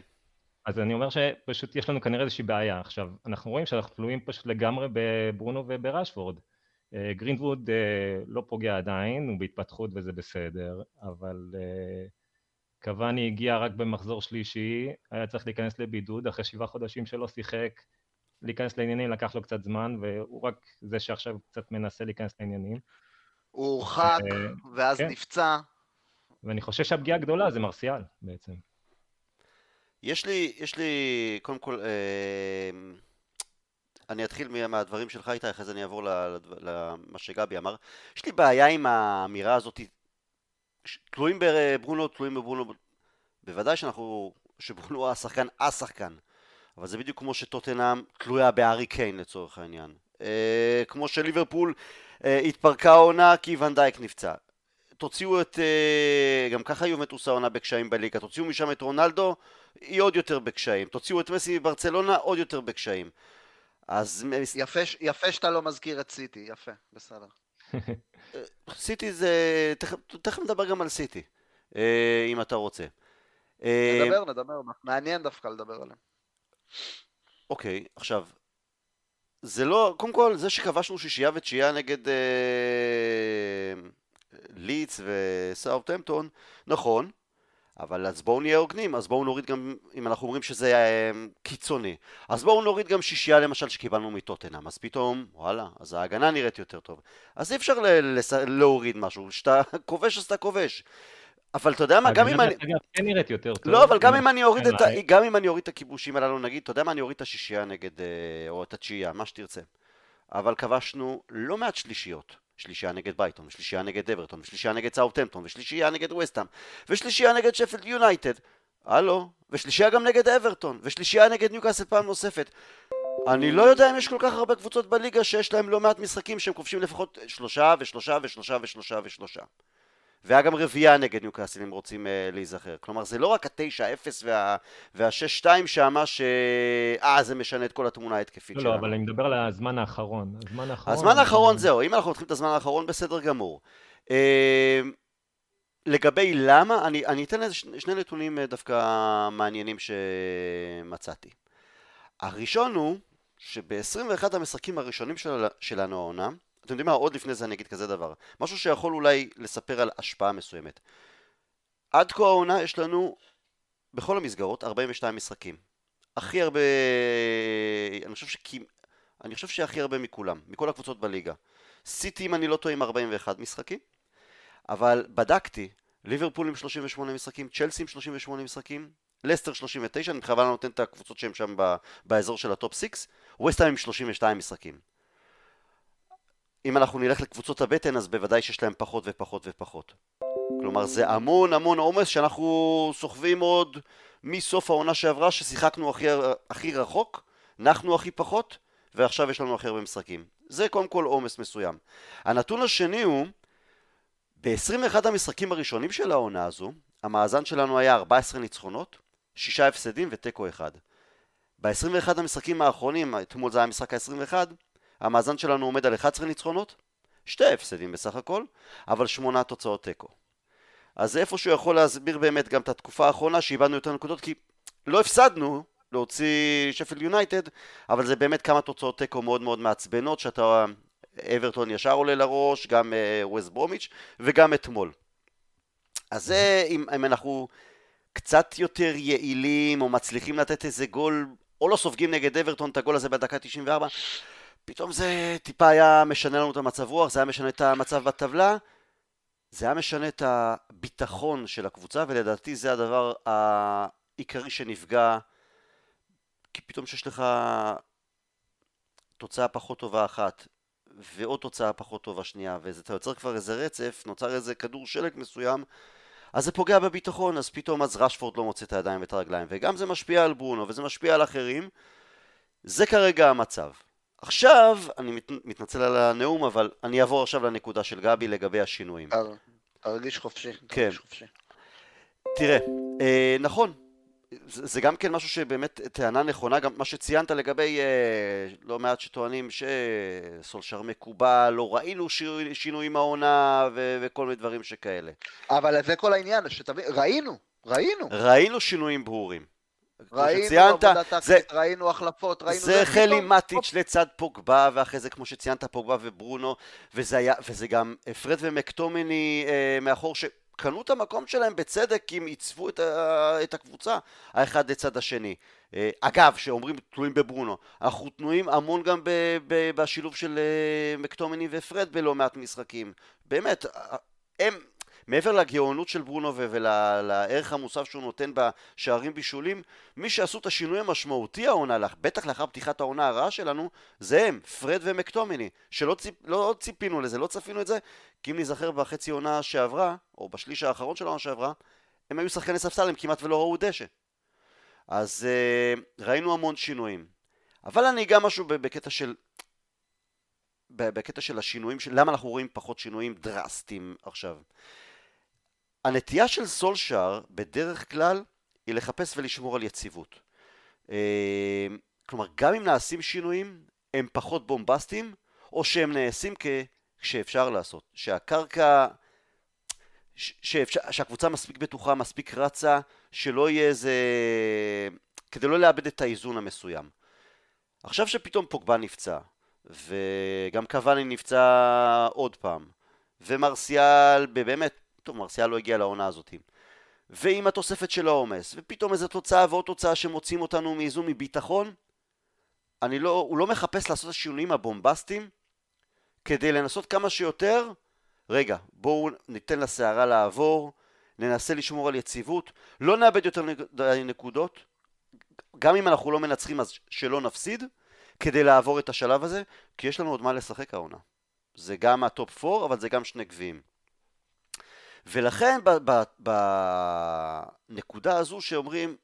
אז אני אומר שפשוט יש לנו כנראה איזושהי בעיה. עכשיו, אנחנו רואים שאנחנו תלויים פשוט לגמרי בברונו ובראשוורד. אה, גרינווד לא פוגע עדיין, הוא בהתפתחות וזה בסדר, אבל קוואני הגיע רק במחזור שלישי, היה צריך להיכנס לבידוד אחרי שבעה חודשים שלא שיחק, להיכנס לעניינים לקח לו קצת זמן, והוא רק זה שעכשיו קצת מנסה להיכנס לעניינים. הוא הורחק, ואז כן. נפצע. ואני חושב שהפגיעה הגדולה זה מרסיאל בעצם. יש לי, יש לי, קודם כל, אה, אני אתחיל מהדברים שלך איתי, אחרי זה אני אעבור למה שגבי אמר. יש לי בעיה עם האמירה הזאת, תלויים בברונו, תלויים בברונו, בוודאי שאנחנו, שברונו השחקן, השחקן. אבל זה בדיוק כמו שטוטנאם תלויה בארי קיין לצורך העניין. אה, כמו שליברפול אה, התפרקה העונה כי ונדייק נפצע. תוציאו את... אה, גם ככה יובנטוס העונה בקשיים בליגה, תוציאו משם את רונלדו, היא עוד יותר בקשיים. תוציאו את מסי מברצלונה, עוד יותר בקשיים. אז... יפה, יפה שאתה לא מזכיר את סיטי, יפה, בסדר. אה, סיטי זה... תכף, נדבר גם על סיטי, אה, אם אתה רוצה. נדבר, נדבר, מעניין דווקא לדבר עליהם. אוקיי, עכשיו, זה לא, קודם כל, זה שכבשנו שישייה ותשיעייה נגד אה, ליץ וסאוטהמפטון, נכון, אבל אז בואו נהיה הוגנים, אז בואו נוריד גם, אם אנחנו אומרים שזה אה, קיצוני, אז בואו נוריד גם שישייה למשל שקיבלנו מטוטנאם, אז פתאום, וואלה, אז ההגנה נראית יותר טוב. אז אי אפשר להוריד משהו, כשאתה כובש אז אתה כובש. אבל אתה יודע מה, גם אם אני... כן נראית יותר טוב. לא, אבל גם אם אני אוריד את ה... גם אם אני אוריד את הכיבושים הללו, נגיד, אתה יודע מה, אני אוריד את השישייה נגד, אה, או את התשיעייה, מה שתרצה. אבל כבשנו לא מעט שלישיות. שלישייה נגד ברייטון, ושלישייה נגד אברטון, ושלישייה נגד סאוטהמפטון, ושלישייה נגד ווסטהאם, ושלישייה נגד שפלד יונייטד, הלו, ושלישייה גם נגד אברטון, ושלישייה נגד ניוקאסל פעם נוספת. אני לא יודע אם יש כל כך הרבה קבוצות בליגה שיש להם לא מעט משחקים שהם כובשים לפחות שלושה ושלושה ושלושה ושלושה ושלושה. והיה גם רביעייה נגד ניוקאסל אם רוצים uh, להיזכר. כלומר זה לא רק ה-9-0 וה, וה-6-2 שאמה ש... אה, זה משנה את כל התמונה ההתקפית לא, שלנו. לא, אבל אני מדבר על הזמן האחרון. הזמן האחרון... הזמן האחרון זהו, אם אנחנו מתחילים את הזמן האחרון בסדר גמור. Uh, לגבי למה, אני, אני אתן לזה שני נתונים אה, דווקא מעניינים שמצאתי. הראשון הוא שב-21 המשחקים הראשונים של, שלנו העונה, אתם יודעים מה, עוד לפני זה אני אגיד כזה דבר. משהו שיכול אולי לספר על השפעה מסוימת. עד כה העונה יש לנו, בכל המסגרות, 42 משחקים. הכי הרבה, אני חושב שכי... אני חושב שהכי הרבה מכולם, מכל הקבוצות בליגה. סיטי, אם אני לא טועה, עם 41 משחקים, אבל בדקתי, ליברפול עם 38 משחקים, צ'לסי עם 38 משחקים, לסטר 39, אני בכוונה נותן את הקבוצות שהן שם באזור של הטופ 6, ווסטהאם עם 32 משחקים. אם אנחנו נלך לקבוצות הבטן אז בוודאי שיש להם פחות ופחות ופחות. כלומר זה המון המון עומס שאנחנו סוחבים עוד מסוף העונה שעברה ששיחקנו הכי, הכי רחוק, נחנו הכי פחות ועכשיו יש לנו הכי הרבה משחקים. זה קודם כל עומס מסוים. הנתון השני הוא ב-21 המשחקים הראשונים של העונה הזו המאזן שלנו היה 14 ניצחונות, 6 הפסדים ותיקו אחד. ב-21 המשחקים האחרונים, אתמול זה היה המשחק ה-21, המאזן שלנו עומד על 11 ניצחונות, שתי הפסדים בסך הכל, אבל שמונה תוצאות תיקו. אז זה איפשהו יכול להסביר באמת גם את התקופה האחרונה שאיבדנו יותר נקודות, כי לא הפסדנו להוציא שפל יונייטד, אבל זה באמת כמה תוצאות תיקו מאוד מאוד מעצבנות, שאתה, אברטון ישר עולה לראש, גם ווסט uh, ברומיץ', וגם אתמול. אז זה, אם, אם אנחנו קצת יותר יעילים, או מצליחים לתת איזה גול, או לא סופגים נגד אברטון את הגול הזה בדקה 94, פתאום זה טיפה היה משנה לנו את המצב רוח, זה היה משנה את המצב בטבלה, זה היה משנה את הביטחון של הקבוצה, ולדעתי זה הדבר העיקרי שנפגע, כי פתאום שיש לך תוצאה פחות טובה אחת, ועוד תוצאה פחות טובה שנייה, ואתה יוצר כבר איזה רצף, נוצר איזה כדור שלג מסוים, אז זה פוגע בביטחון, אז פתאום אז רשפורד לא מוצא את הידיים ואת הרגליים, וגם זה משפיע על ברונו, וזה משפיע על אחרים, זה כרגע המצב. עכשיו, אני מת, מתנצל על הנאום, אבל אני אעבור עכשיו לנקודה של גבי לגבי השינויים. תרגיש חופשי. כן. חופשי. תראה, אה, נכון, זה, זה גם כן משהו שבאמת טענה נכונה, גם מה שציינת לגבי אה, לא מעט שטוענים שסולשר מקובל, לא ראינו שינויים העונה ו- וכל מיני דברים שכאלה. אבל זה כל העניין, שתבין, ראינו, ראינו. ראינו שינויים ברורים. ראינו שציינת, עבודה טקטית, ראינו החלפות, ראינו... זה חלי מטיץ' לצד פוגבה, ואחרי זה כמו שציינת פוגבה וברונו, וזה, היה, וזה גם פרד ומקטומני אה, מאחור, שקנו את המקום שלהם בצדק, כי הם עיצבו את, ה, את הקבוצה, האחד לצד השני. אה, אגב, שאומרים תלויים בברונו, אנחנו תלויים המון גם ב, ב, בשילוב של אה, מקטומני ופרד בלא מעט משחקים. באמת, הם... מעבר לגאונות של ברונו ולערך המוסף שהוא נותן בשערים בישולים, מי שעשו את השינוי המשמעותי העונה, בטח לאחר פתיחת העונה הרעה שלנו, זה הם, פרד ומקטומיני, שלא ציפ, לא ציפינו לזה, לא צפינו את זה, כי אם נזכר בחצי עונה שעברה, או בשליש האחרון של העונה שעברה, הם היו שחקני ספסל, הם כמעט ולא ראו דשא. אז uh, ראינו המון שינויים. אבל אני אגע משהו בקטע של בקטע של השינויים, של למה אנחנו רואים פחות שינויים דרסטיים עכשיו. הנטייה של סולשאר בדרך כלל היא לחפש ולשמור על יציבות. אה, כלומר, גם אם נעשים שינויים, הם פחות בומבסטיים, או שהם נעשים כשאפשר לעשות. שהקרקע, שאפשר, שהקבוצה מספיק בטוחה, מספיק רצה, שלא יהיה איזה... כדי לא לאבד את האיזון המסוים. עכשיו שפתאום פוגבה נפצע, וגם קוואני נפצע עוד פעם, ומרסיאל באמת טוב, מרסיאל לא הגיע לעונה הזאת. ועם התוספת של העומס, ופתאום איזו תוצאה ועוד תוצאה שמוציאים אותנו מאיזון מביטחון, אני לא, הוא לא מחפש לעשות את השינויים הבומבסטיים כדי לנסות כמה שיותר, רגע, בואו ניתן לסערה לעבור, ננסה לשמור על יציבות, לא נאבד יותר נקודות, גם אם אנחנו לא מנצחים אז שלא נפסיד, כדי לעבור את השלב הזה, כי יש לנו עוד מה לשחק העונה. זה גם הטופ 4, אבל זה גם שני גביעים. ולכן בנקודה הזו שאומרים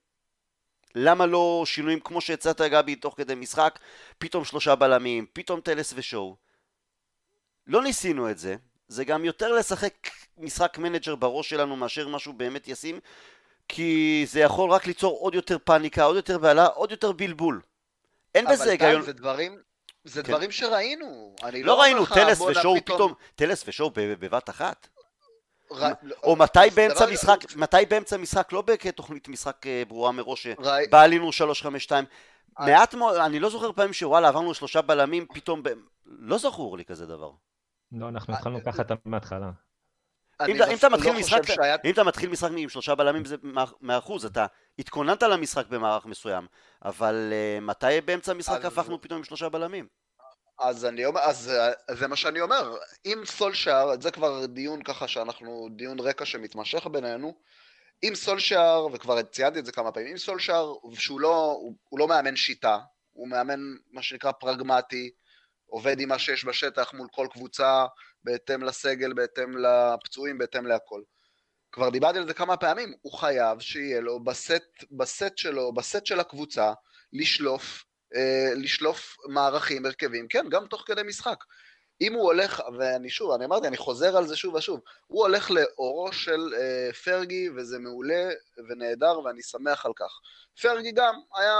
למה לא שינויים כמו שהצעת גבי תוך כדי משחק, פתאום שלושה בלמים, פתאום טלס ושואו. לא ניסינו את זה, זה גם יותר לשחק משחק manager בראש שלנו מאשר משהו באמת ישים, כי זה יכול רק ליצור עוד יותר פאניקה, עוד יותר בהלה, עוד יותר בלבול. אין בזה היגיון. אבל זה דברים, זה כן. דברים שראינו. לא, לא ראינו טלס ושואו פתאום, טלס ושואו בבת אחת. או מתי באמצע משחק, מתי באמצע משחק, לא כתוכנית משחק אה, ברורה מראש, בא עלינו 352, מעט מאוד, אני לא זוכר פעמים שוואלה עברנו שלושה בלמים, פתאום, לא זכור לי כזה דבר. לא, אנחנו התחלנו ככה מההתחלה. אם אתה מתחיל לא משחק, אם אתה מתחיל משחק עם שלושה בלמים זה מאה אחוז, אתה התכוננת למשחק במערך מסוים, אבל אה, מתי באמצע המשחק הפכנו פתאום עם שלושה בלמים? אז אני אומר, אז זה מה שאני אומר, אם סולשאר, זה כבר דיון ככה שאנחנו, דיון רקע שמתמשך בינינו, אם סולשאר, וכבר ציינתי את זה כמה פעמים, אם סולשאר, שהוא לא, הוא, הוא לא מאמן שיטה, הוא מאמן מה שנקרא פרגמטי, עובד עם מה שיש בשטח מול כל קבוצה, בהתאם לסגל, בהתאם לפצועים, בהתאם להכל. כבר דיברתי על זה כמה פעמים, הוא חייב שיהיה לו בסט, בסט שלו, בסט של הקבוצה, לשלוף אה, לשלוף מערכים, הרכבים, כן, גם תוך כדי משחק. אם הוא הולך, ואני שוב, אני אמרתי, אני חוזר על זה שוב ושוב, הוא הולך לאורו של אה, פרגי, וזה מעולה ונהדר, ואני שמח על כך. פרגי גם, היה,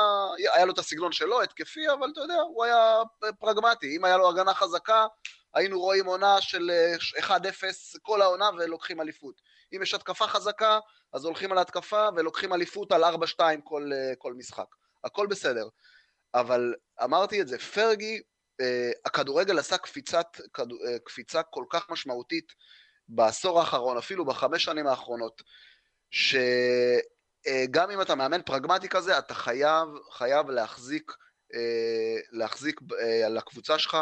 היה לו את הסגנון שלו, התקפי, אבל אתה יודע, הוא היה פרגמטי. אם היה לו הגנה חזקה, היינו רואים עונה של 1-0 אה, כל העונה ולוקחים אליפות. אם יש התקפה חזקה, אז הולכים על התקפה ולוקחים אליפות על 4-2 כל, אה, כל משחק. הכל בסדר. אבל אמרתי את זה, פרגי אה, הכדורגל עשה קפיצת, אה, קפיצה כל כך משמעותית בעשור האחרון, אפילו בחמש שנים האחרונות, שגם אה, אם אתה מאמן פרגמטי כזה, אתה חייב, חייב להחזיק, להחזיק על הקבוצה שלך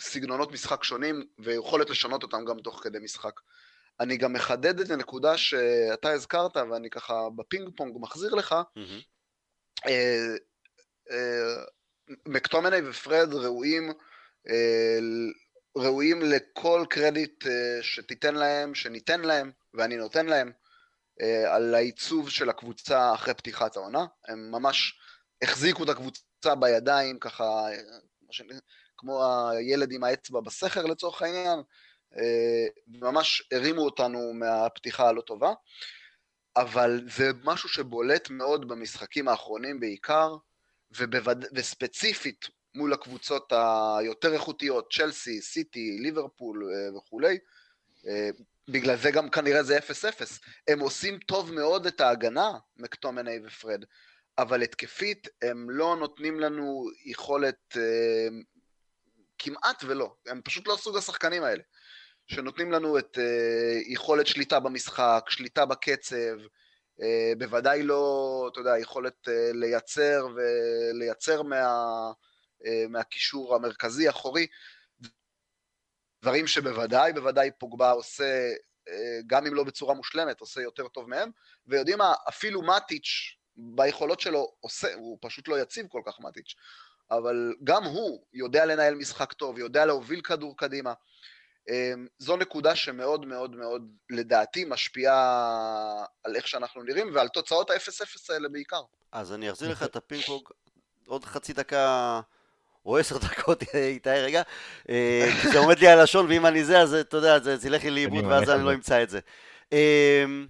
סגנונות משחק שונים ויכולת לשנות אותם גם תוך כדי משחק. אני גם מחדד את הנקודה שאתה הזכרת ואני ככה בפינג פונג מחזיר לך. Mm-hmm. מקטומני ופרד ראויים, אה, ראויים לכל קרדיט אה, שתיתן להם, שניתן להם, ואני נותן להם, אה, על העיצוב של הקבוצה אחרי פתיחת העונה. הם ממש החזיקו את הקבוצה בידיים, ככה, כמו הילד עם האצבע בסכר לצורך העניין, וממש הרימו אותנו מהפתיחה הלא טובה. אבל זה משהו שבולט מאוד במשחקים האחרונים בעיקר, ובווד... וספציפית מול הקבוצות היותר איכותיות, צ'לסי, סיטי, ליברפול אה, וכולי, אה, בגלל זה גם כנראה זה 0-0. הם עושים טוב מאוד את ההגנה, מקטומני ופרד, אבל התקפית הם לא נותנים לנו יכולת אה, כמעט ולא, הם פשוט לא סוג השחקנים האלה, שנותנים לנו את יכולת שליטה במשחק, שליטה בקצב, בוודאי לא, אתה יודע, יכולת אה, לייצר ולייצר מה, אה, מהקישור המרכזי, אחורי, דברים שבוודאי, בוודאי פוגבה עושה, גם אם לא בצורה מושלמת, עושה יותר טוב מהם, ויודעים מה, אפילו מטיץ' ביכולות שלו עושה, הוא פשוט לא יציב כל כך מטיץ', אבל גם הוא יודע לנהל משחק טוב, יודע להוביל כדור קדימה. אמ, זו נקודה שמאוד מאוד מאוד לדעתי משפיעה על איך שאנחנו נראים ועל תוצאות ה-0-0 האלה בעיקר. אז אני אחזיר לך את הפינג פונג עוד חצי דקה או עשר דקות, איתי רגע, אה, כי זה עומד לי על לשון ואם אני זה אז אתה יודע, זה ילך לי לאיבוד ואז אני לא אמצא את זה. אמ,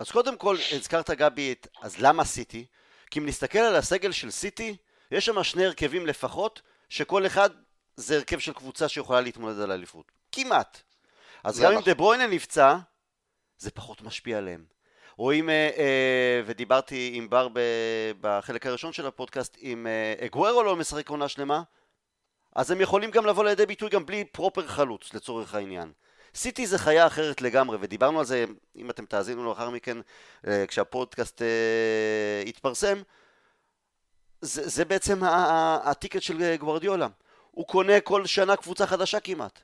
אז קודם כל הזכרת גבי את אז למה סיטי? כי אם נסתכל על הסגל של סיטי יש שם שני הרכבים לפחות שכל אחד זה הרכב של קבוצה שיכולה להתמודד על אליפות. כמעט. אז גם אם נכון. דה ברוינה נפצע, זה פחות משפיע עליהם. רואים, אה, אה, ודיברתי עם בר בחלק הראשון של הפודקאסט, אם אה, אגוורו לא משחק עונה שלמה, אז הם יכולים גם לבוא לידי ביטוי גם בלי פרופר חלוץ לצורך העניין. סיטי זה חיה אחרת לגמרי, ודיברנו על זה, אם אתם תאזינו לאחר מכן, אה, כשהפודקאסט אה, יתפרסם, זה, זה בעצם הטיקט של גוורדיולה. הוא קונה כל שנה קבוצה חדשה כמעט.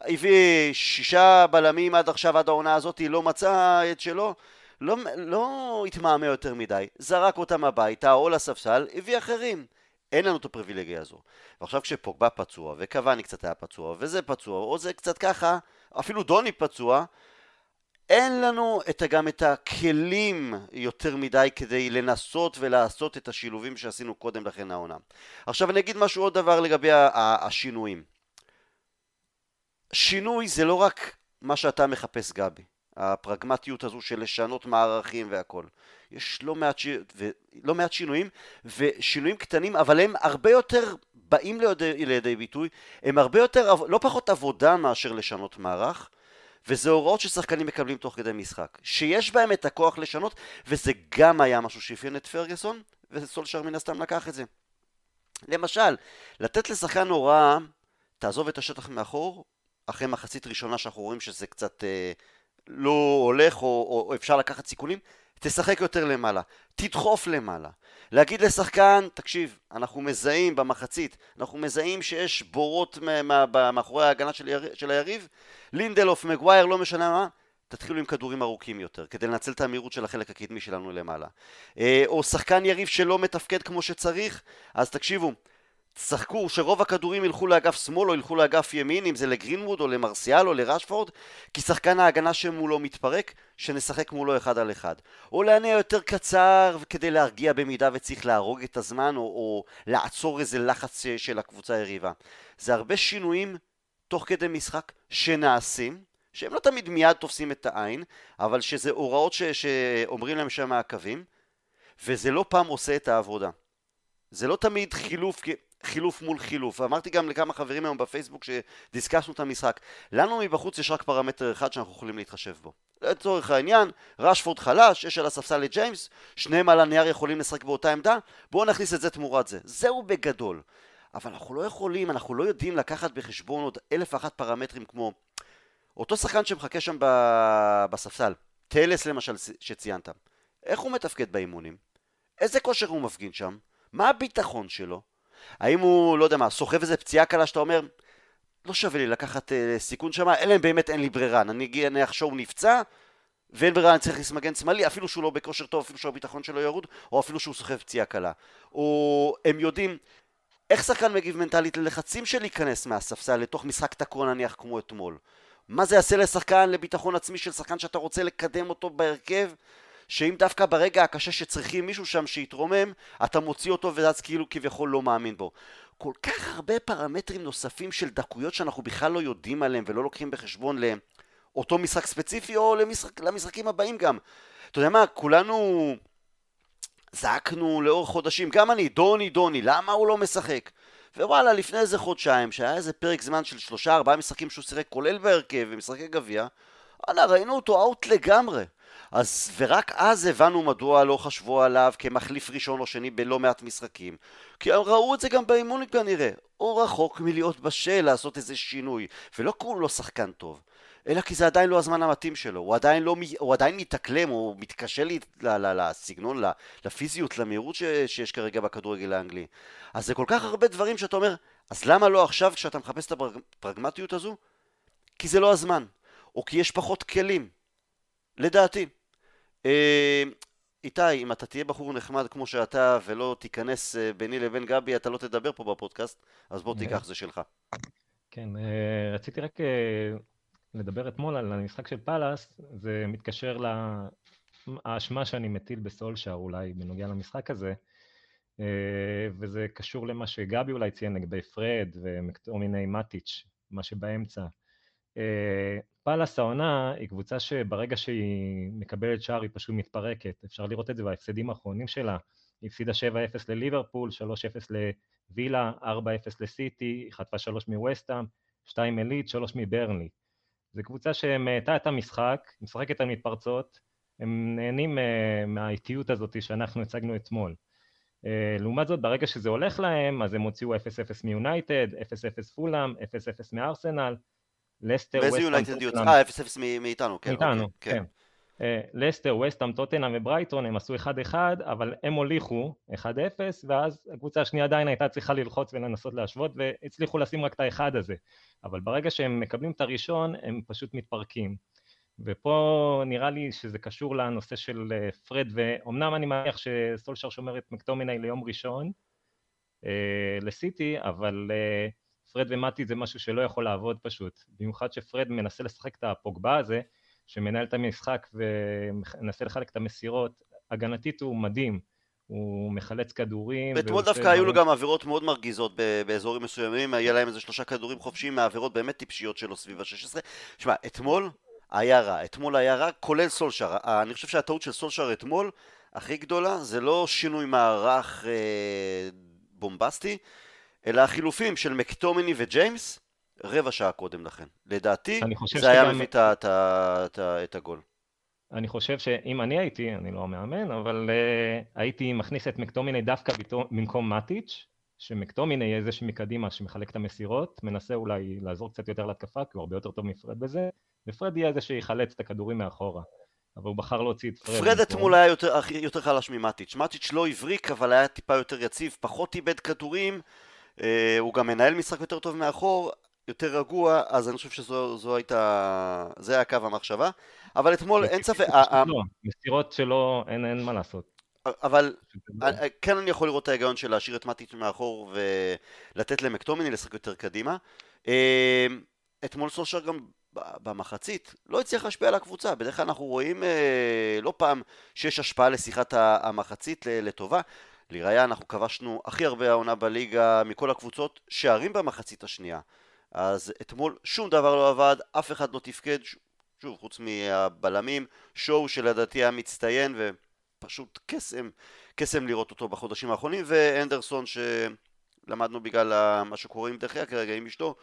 הביא שישה בלמים עד עכשיו, עד העונה הזאת, לא מצא את שלו, לא, לא התמהמה יותר מדי, זרק אותם הביתה או לספסל, הביא אחרים. אין לנו את הפריבילגיה הזו. ועכשיו כשפוגבה פצוע, וקוואני קצת היה פצוע, וזה פצוע, או זה קצת ככה, אפילו דוני פצוע, אין לנו את, גם את הכלים יותר מדי כדי לנסות ולעשות את השילובים שעשינו קודם לכן העונה. עכשיו אני אגיד משהו עוד דבר לגבי השינויים. שינוי זה לא רק מה שאתה מחפש גבי, הפרגמטיות הזו של לשנות מערכים והכל. יש לא מעט, ש... ו... לא מעט שינויים, ושינויים קטנים, אבל הם הרבה יותר באים לידי, לידי ביטוי, הם הרבה יותר, לא פחות עבודה מאשר לשנות מערך, וזה הוראות ששחקנים מקבלים תוך כדי משחק, שיש בהם את הכוח לשנות, וזה גם היה משהו שאפיין את פרגוסון, וסולשר מן הסתם לקח את זה. למשל, לתת לשחקן הוראה, תעזוב את השטח מאחור, אחרי מחצית ראשונה שאנחנו רואים שזה קצת אה, לא הולך או, או אפשר לקחת סיכונים, תשחק יותר למעלה, תדחוף למעלה. להגיד לשחקן, תקשיב, אנחנו מזהים במחצית, אנחנו מזהים שיש בורות מאחורי ההגנה של, יר... של היריב, לינדלוף, מגווייר, לא משנה מה, תתחילו עם כדורים ארוכים יותר, כדי לנצל את המהירות של החלק הקדמי שלנו למעלה. אה, או שחקן יריב שלא מתפקד כמו שצריך, אז תקשיבו, תשחקו, שרוב הכדורים ילכו לאגף שמאל או ילכו לאגף ימין, אם זה לגרינווד או למרסיאל או לרשפורד, כי שחקן ההגנה שמולו מתפרק, שנשחק מולו אחד על אחד. או להניע יותר קצר כדי להרגיע במידה וצריך להרוג את הזמן, או, או לעצור איזה לחץ של הקבוצה היריבה. זה הרבה שינויים תוך כדי משחק שנעשים, שהם לא תמיד מיד תופסים את העין, אבל שזה הוראות ש, שאומרים להם שם מהקווים, וזה לא פעם עושה את העבודה. זה לא תמיד חילוף, חילוף מול חילוף. אמרתי גם לכמה חברים היום בפייסבוק שדיסקסנו את המשחק. לנו מבחוץ יש רק פרמטר אחד שאנחנו יכולים להתחשב בו. לצורך העניין, רשפורד חלש, יש על הספסל את ג'יימס, שניהם על הנייר יכולים לשחק באותה עמדה, בואו נכניס את זה תמורת זה. זהו בגדול. אבל אנחנו לא יכולים, אנחנו לא יודעים לקחת בחשבון עוד אלף ואחת פרמטרים כמו אותו שחקן שמחכה שם בספסל, טלס למשל שציינת, איך הוא מתפקד באימונים? איזה כושר הוא מפגין שם? מה הביטחון שלו? האם הוא, לא יודע מה, סוחב איזה פציעה קלה שאתה אומר, לא שווה לי לקחת אה, סיכון שם, אלא אם באמת אין לי ברירה, נניח שהוא נפצע, ואין ברירה, אני צריך להכניס מגן שמאלי, אפילו שהוא לא בכושר טוב, אפילו שהביטחון שלו ירוד, או אפילו שהוא סוחב פציעה קלה. או הם יודעים איך שחקן מגיב מנטלית ללחצים של להיכנס מהספסל לתוך משחק תקוע נניח כמו אתמול. מה זה יעשה לשחקן, לביטחון עצמי של שחקן שאתה רוצה לקדם אותו בהרכב? שאם דווקא ברגע הקשה שצריכים מישהו שם שיתרומם, אתה מוציא אותו ואז כאילו כביכול לא מאמין בו. כל כך הרבה פרמטרים נוספים של דקויות שאנחנו בכלל לא יודעים עליהם ולא לוקחים בחשבון לאותו משחק ספציפי או למשחק, למשחקים הבאים גם. אתה יודע מה, כולנו זעקנו לאורך חודשים, גם אני, דוני, דוני, למה הוא לא משחק? ווואלה, לפני איזה חודשיים, שהיה איזה פרק זמן של שלושה ארבעה משחקים שהוא שיחק, כולל בהרכב ומשחקי גביע, וואלה, ראינו אותו אאוט לגמרי. אז, ורק אז הבנו מדוע לא חשבו עליו כמחליף ראשון או שני בלא מעט משחקים. כי הם ראו את זה גם באימון כנראה. הוא רחוק מלהיות בשל לעשות איזה שינוי, ולא כי לא שחקן טוב. אלא כי זה עדיין לא הזמן המתאים שלו, הוא עדיין, לא, הוא עדיין מתאקלם, הוא מתקשה לי, לסגנון, לפיזיות, למהירות שיש כרגע בכדורגל האנגלי. אז זה כל כך הרבה דברים שאתה אומר, אז למה לא עכשיו כשאתה מחפש את הפרגמטיות הזו? כי זה לא הזמן, או כי יש פחות כלים, לדעתי. אה, איתי, אם אתה תהיה בחור נחמד כמו שאתה ולא תיכנס אה, ביני לבין גבי, אתה לא תדבר פה בפודקאסט, אז בוא תיקח זה שלך. כן, אה, רציתי רק לדבר אתמול על המשחק של פאלאס, זה מתקשר לאשמה שאני מטיל בסולשאר אולי בנוגע למשחק הזה, וזה קשור למה שגבי אולי ציין לגבי פרד ומקטומיני מאטיץ', מה שבאמצע. אה, פאלאס העונה היא קבוצה שברגע שהיא מקבלת שער היא פשוט מתפרקת, אפשר לראות את זה בהפסדים האחרונים שלה. היא הפסידה 7-0 לליברפול, 3-0 לווילה, 4-0 לסיטי, היא חטפה 3 מווסטהאם, 2 אליט, 3 מברנלי. זו קבוצה שמאטה את המשחק, משחקת על מתפרצות, הם נהנים uh, מהאיטיות הזאת שאנחנו הצגנו אתמול. Uh, לעומת זאת, ברגע שזה הולך להם, אז הם הוציאו 0-0 מיונייטד, 0-0 פולאם, 0-0 מארסנל, לסטר, יונייטד יוצא? אה, 0-0 מאיתנו, כן. מאיתנו, אוקיי, כן. כן. אה, לסטר, וסטאם, טוטנאם וברייטון הם עשו 1-1 אבל הם הוליכו 1-0 ואז הקבוצה השנייה עדיין הייתה צריכה ללחוץ ולנסות להשוות והצליחו לשים רק את האחד הזה אבל ברגע שהם מקבלים את הראשון הם פשוט מתפרקים ופה נראה לי שזה קשור לנושא של אה, פרד ואומנם אני מניח שסולשר שומר את מקטומיני ליום ראשון אה, לסיטי אבל פרד ומטי זה משהו שלא יכול לעבוד פשוט במיוחד שפרד מנסה לשחק את הפוגבה הזה שמנהל את המשחק ומנסה לחלק את המסירות, הגנתית הוא מדהים, הוא מחלץ כדורים. ואתמול דווקא היו לו גם עבירות מאוד מרגיזות באזורים מסוימים, היה להם איזה שלושה כדורים חופשיים מעבירות באמת טיפשיות שלו סביב ה-16. שמע, אתמול היה רע, אתמול היה רע, כולל סולשר. אני חושב שהטעות של סולשר אתמול, הכי גדולה, זה לא שינוי מערך אה, בומבסטי, אלא החילופים של מקטומיני וג'יימס, רבע שעה קודם לכן. לדעתי, זה היה מביא את הגול. אני חושב שאם אני הייתי, אני לא המאמן, אבל uh, הייתי מכניס את מקטומיני דווקא במקום מאטיץ', שמקטומיני יהיה זה שמקדימה, שמחלק את המסירות, מנסה אולי לעזור קצת יותר להתקפה, כי הוא הרבה יותר טוב מפרד בזה, ופרד יהיה זה שיחלץ את הכדורים מאחורה. אבל הוא בחר להוציא את פרד. פרד אתמול היה יותר, יותר חלש ממטיץ'. מטיץ' לא הבריק, אבל היה טיפה יותר יציב, פחות איבד כדורים, הוא גם מנהל משחק יותר טוב מאחור. יותר רגוע, אז אני חושב שזו הייתה, זה היה קו המחשבה. אבל אתמול אין ספק... מסירות שלו, אין, אין מה לעשות. אבל כן אני יכול לראות את ההיגיון של להשאיר את מטיץ' מאחור ולתת למקטומיני לשחק יותר קדימה. אתמול סושר גם במחצית לא הצליח להשפיע על הקבוצה, בדרך כלל אנחנו רואים אה, לא פעם שיש השפעה לשיחת המחצית לטובה. לראיה אנחנו כבשנו הכי הרבה העונה בליגה מכל הקבוצות, שערים במחצית השנייה. אז אתמול שום דבר לא עבד, אף אחד לא תפקד, שוב, חוץ מהבלמים, שואו שלדעתי היה מצטיין ופשוט קסם, קסם לראות אותו בחודשים האחרונים, ואנדרסון שלמדנו בגלל מה שקורה עם דחיה כרגע, עם אשתו,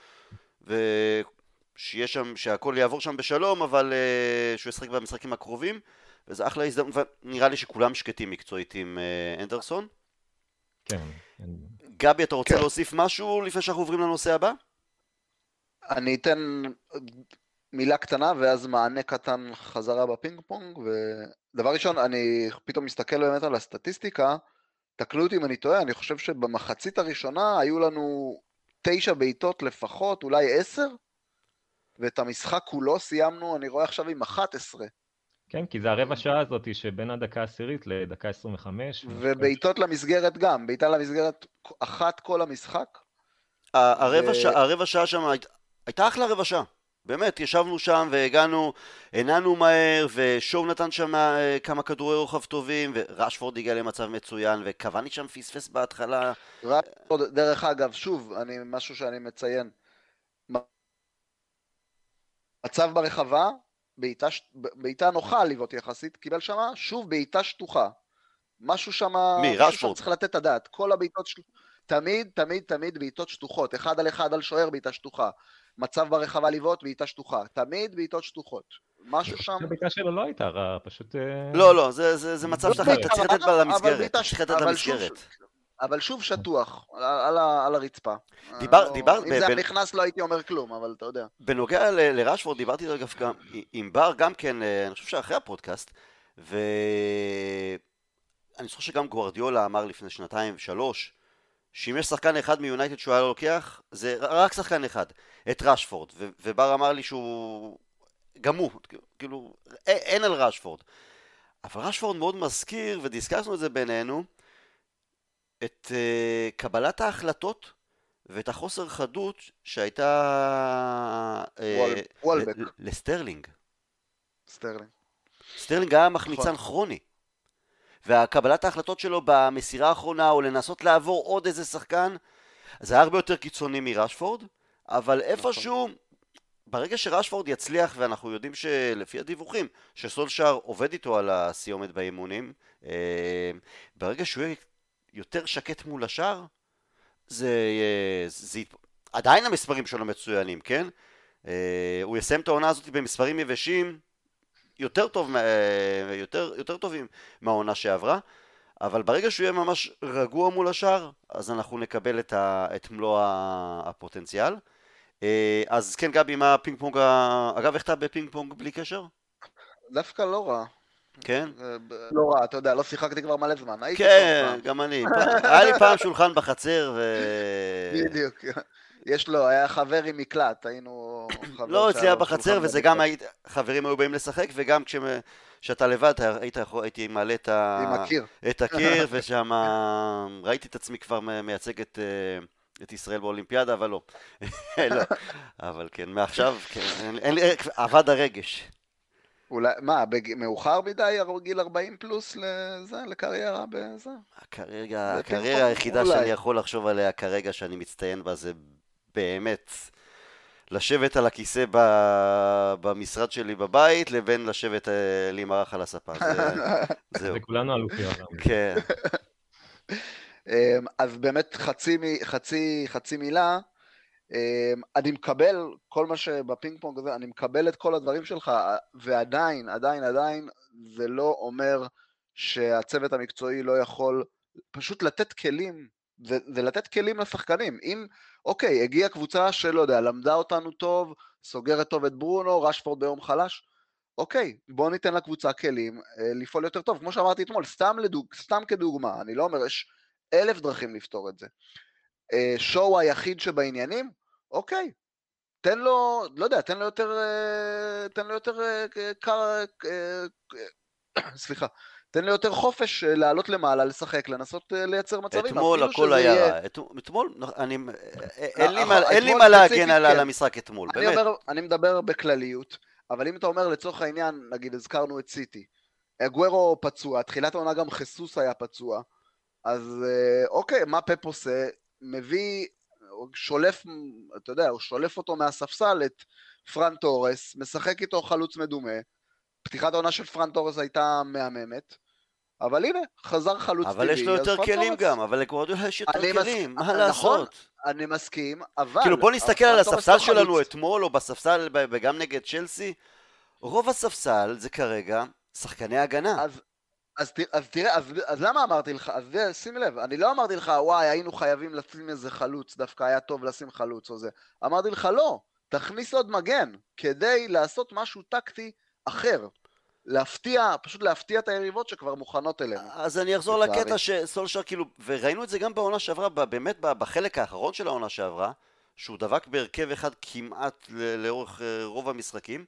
ושיהיה שם, שהכל יעבור שם בשלום, אבל uh, שהוא ישחק במשחקים הקרובים, וזה אחלה הזדמנות, ונראה לי שכולם שקטים מקצועית עם uh, אנדרסון. כן. גבי, אתה רוצה כן. להוסיף משהו לפני שאנחנו עוברים לנושא הבא? אני אתן מילה קטנה ואז מענה קטן חזרה בפינג פונג, ודבר ראשון, אני פתאום מסתכל באמת על הסטטיסטיקה, תקנו אותי אם אני טועה, אני חושב שבמחצית הראשונה היו לנו תשע בעיטות לפחות, אולי עשר, ואת המשחק כולו סיימנו, אני רואה עכשיו עם 11. כן, כי זה הרבע שעה הזאת שבין הדקה העשירית לדקה 25. ובעיטות למסגרת גם, בעיטה למסגרת אחת כל המשחק. הרבע, ו... שעה, הרבע שעה שם הייתה אחלה רבע שעה. באמת, ישבנו שם והגענו, הנענו מהר, ושואו נתן שם אה, כמה כדורי רוחב טובים, ורשפורד הגיע למצב מצוין, וקוואני שם פספס בהתחלה. רשפורד, דרך אגב, שוב, אני, משהו שאני מציין, מצב ברחבה, בעיטה, בעיטה נוחה לבעוט יחסית, קיבל שמה, שוב בעיטה שטוחה. משהו שם, מי, רשפורד? צריך לתת את הדעת. כל הבעיטות, של... תמיד, תמיד, תמיד בעיטות שטוחות. אחד על אחד על שוער בעיטה שטוחה. מצב ברחבה לבעוט, בעיטה שטוחה. תמיד בעיטות שטוחות. משהו שם... הבעיטה שלו לא הייתה רע, פשוט... אה, לא, לא, זה, זה, זה מצב שאתה צריך לתת בה למסגרת. צריך לתת למסגרת. אבל שוב שטוח, על, על, על הרצפה. דיבר, לא, דיבר... אם זה היה נכנס לא הייתי אומר כלום, אבל אתה יודע. בנוגע לרשפורד, דיברתי דרך אגב עם בר גם כן, אה, אני חושב שאחרי הפודקאסט, ואני זוכר שגם גוורדיולה אמר לפני שנתיים, שלוש, שאם יש שחקן אחד מיונייטד שהוא היה לוקח, זה רק שחקן אחד, את רשפורד. ו- ובר אמר לי שהוא... גם הוא, כאילו, אין על רשפורד. אבל רשפורד מאוד מזכיר, ודיסקסנו את זה בינינו, את uh, קבלת ההחלטות ואת החוסר חדות שהייתה אה, וולבק. לסטרלינג. סטרלינג. סטרלינג היה מחמיצן נכון. כרוני. והקבלת ההחלטות שלו במסירה האחרונה, או לנסות לעבור עוד איזה שחקן, זה היה הרבה יותר קיצוני מרשפורד, אבל נכון. איפשהו, ברגע שרשפורד יצליח, ואנחנו יודעים שלפי הדיווחים, שסולשאר עובד איתו על הסיומת באימונים, אה, ברגע שהוא יהיה יותר שקט מול השאר, זה, אה, זה, זה עדיין המספרים שלו מצוינים, כן? אה, הוא יסיים את העונה הזאת במספרים יבשים יותר, טוב, אה, יותר, יותר טובים מהעונה שעברה, אבל ברגע שהוא יהיה ממש רגוע מול השאר, אז אנחנו נקבל את, ה, את מלוא הפוטנציאל. אז כן, גבי, מה הפינג פונג, אגב, איך אתה בפינג פונג בלי קשר? דווקא לא רע. כן? לא רע, אתה יודע, לא שיחקתי כבר מלא זמן. כן, גם אני. היה לי פעם שולחן בחצר ו... בדיוק. יש לו, היה חבר עם מקלט, היינו... לא, אצלי היה בחצר, וזה גם חברים היו באים לשחק, וגם כשאתה לבד, הייתי מעלה את הקיר, ושם ראיתי את עצמי כבר מייצג את... את ישראל באולימפיאדה, אבל לא. לא. אבל כן, מעכשיו, כן, אבד הרגש. אולי, מה, בג... מאוחר מדי גיל 40 פלוס לזה, לקריירה בזה? הקריירה, הקריירה היחידה אולי. שאני יכול לחשוב עליה כרגע שאני מצטיין בה זה באמת לשבת על הכיסא ב... במשרד שלי בבית לבין לשבת אה, להימרח על הספה. זה... זהו. זה כולנו אלופי עולם. כן. אמ, אז באמת חצי, חצי, חצי מילה. אמ, אני מקבל כל מה שבפינג פונג הזה, אני מקבל את כל הדברים שלך, ועדיין, עדיין, עדיין, זה לא אומר שהצוות המקצועי לא יכול פשוט לתת כלים, ולתת כלים לשחקנים. אם, אוקיי, הגיעה קבוצה שלא יודע, למדה אותנו טוב, סוגרת טוב את ברונו, רשפורד ביום חלש, אוקיי, בואו ניתן לקבוצה כלים אה, לפעול יותר טוב. כמו שאמרתי אתמול, סתם, לדוג, סתם כדוגמה, אני לא אומר, יש אלף דרכים לפתור את זה. אה, שואו היחיד שבעניינים, אוקיי, תן לו, לא יודע, תן לו יותר, אה, תן לו יותר אה, קר, סליחה, תן לי יותר חופש אה, לעלות למעלה, לשחק, לנסות אה, לייצר מצבים. אתמול הכל היה רע. את- אתמול, אני- אה, אין לי מה- להגן על. המשחק אתמול, באמת. אני מדבר בכלליות, אבל אם אתה אומר לצורך העניין, נגיד הזכרנו את סיטי, אגוורו פצוע, תחילת העונה גם חיסוס היה פצוע, אז אה, אוקיי, מה פפ עושה? מביא, שולף, אתה יודע, הוא שולף אותו מהספסל, את פרן תורס, משחק איתו חלוץ מדומה, פתיחת העונה של פרן תורס הייתה מהממת, אבל הנה, חזר חלוץ אבל טבעי, יש לו יותר כלים תורס- גם, אבל לגוורדיולה יש יותר אני מס- כלים, מה נכון, לעשות? אני מסכים, אבל... כאילו בוא נסתכל על הספסל לא שלנו חלוץ. אתמול, או בספסל, וגם נגד צ'לסי, רוב הספסל זה כרגע שחקני הגנה. אז, אז, ת- אז תראה, אז, אז למה אמרתי לך, אז זה, שים לב, אני לא אמרתי לך, וואי, היינו חייבים לשים איזה חלוץ, דווקא היה טוב לשים חלוץ או זה. אמרתי לך, לא, תכניס עוד מגן, כדי לעשות משהו טקטי אחר. להפתיע, פשוט להפתיע את היריבות שכבר מוכנות אלינו. אז אני אחזור. לקטע שסולשר כאילו, וראינו את זה גם בעונה שעברה, באמת בחלק האחרון של העונה שעברה, שהוא דבק בהרכב אחד כמעט לאורך אה, רוב המשחקים,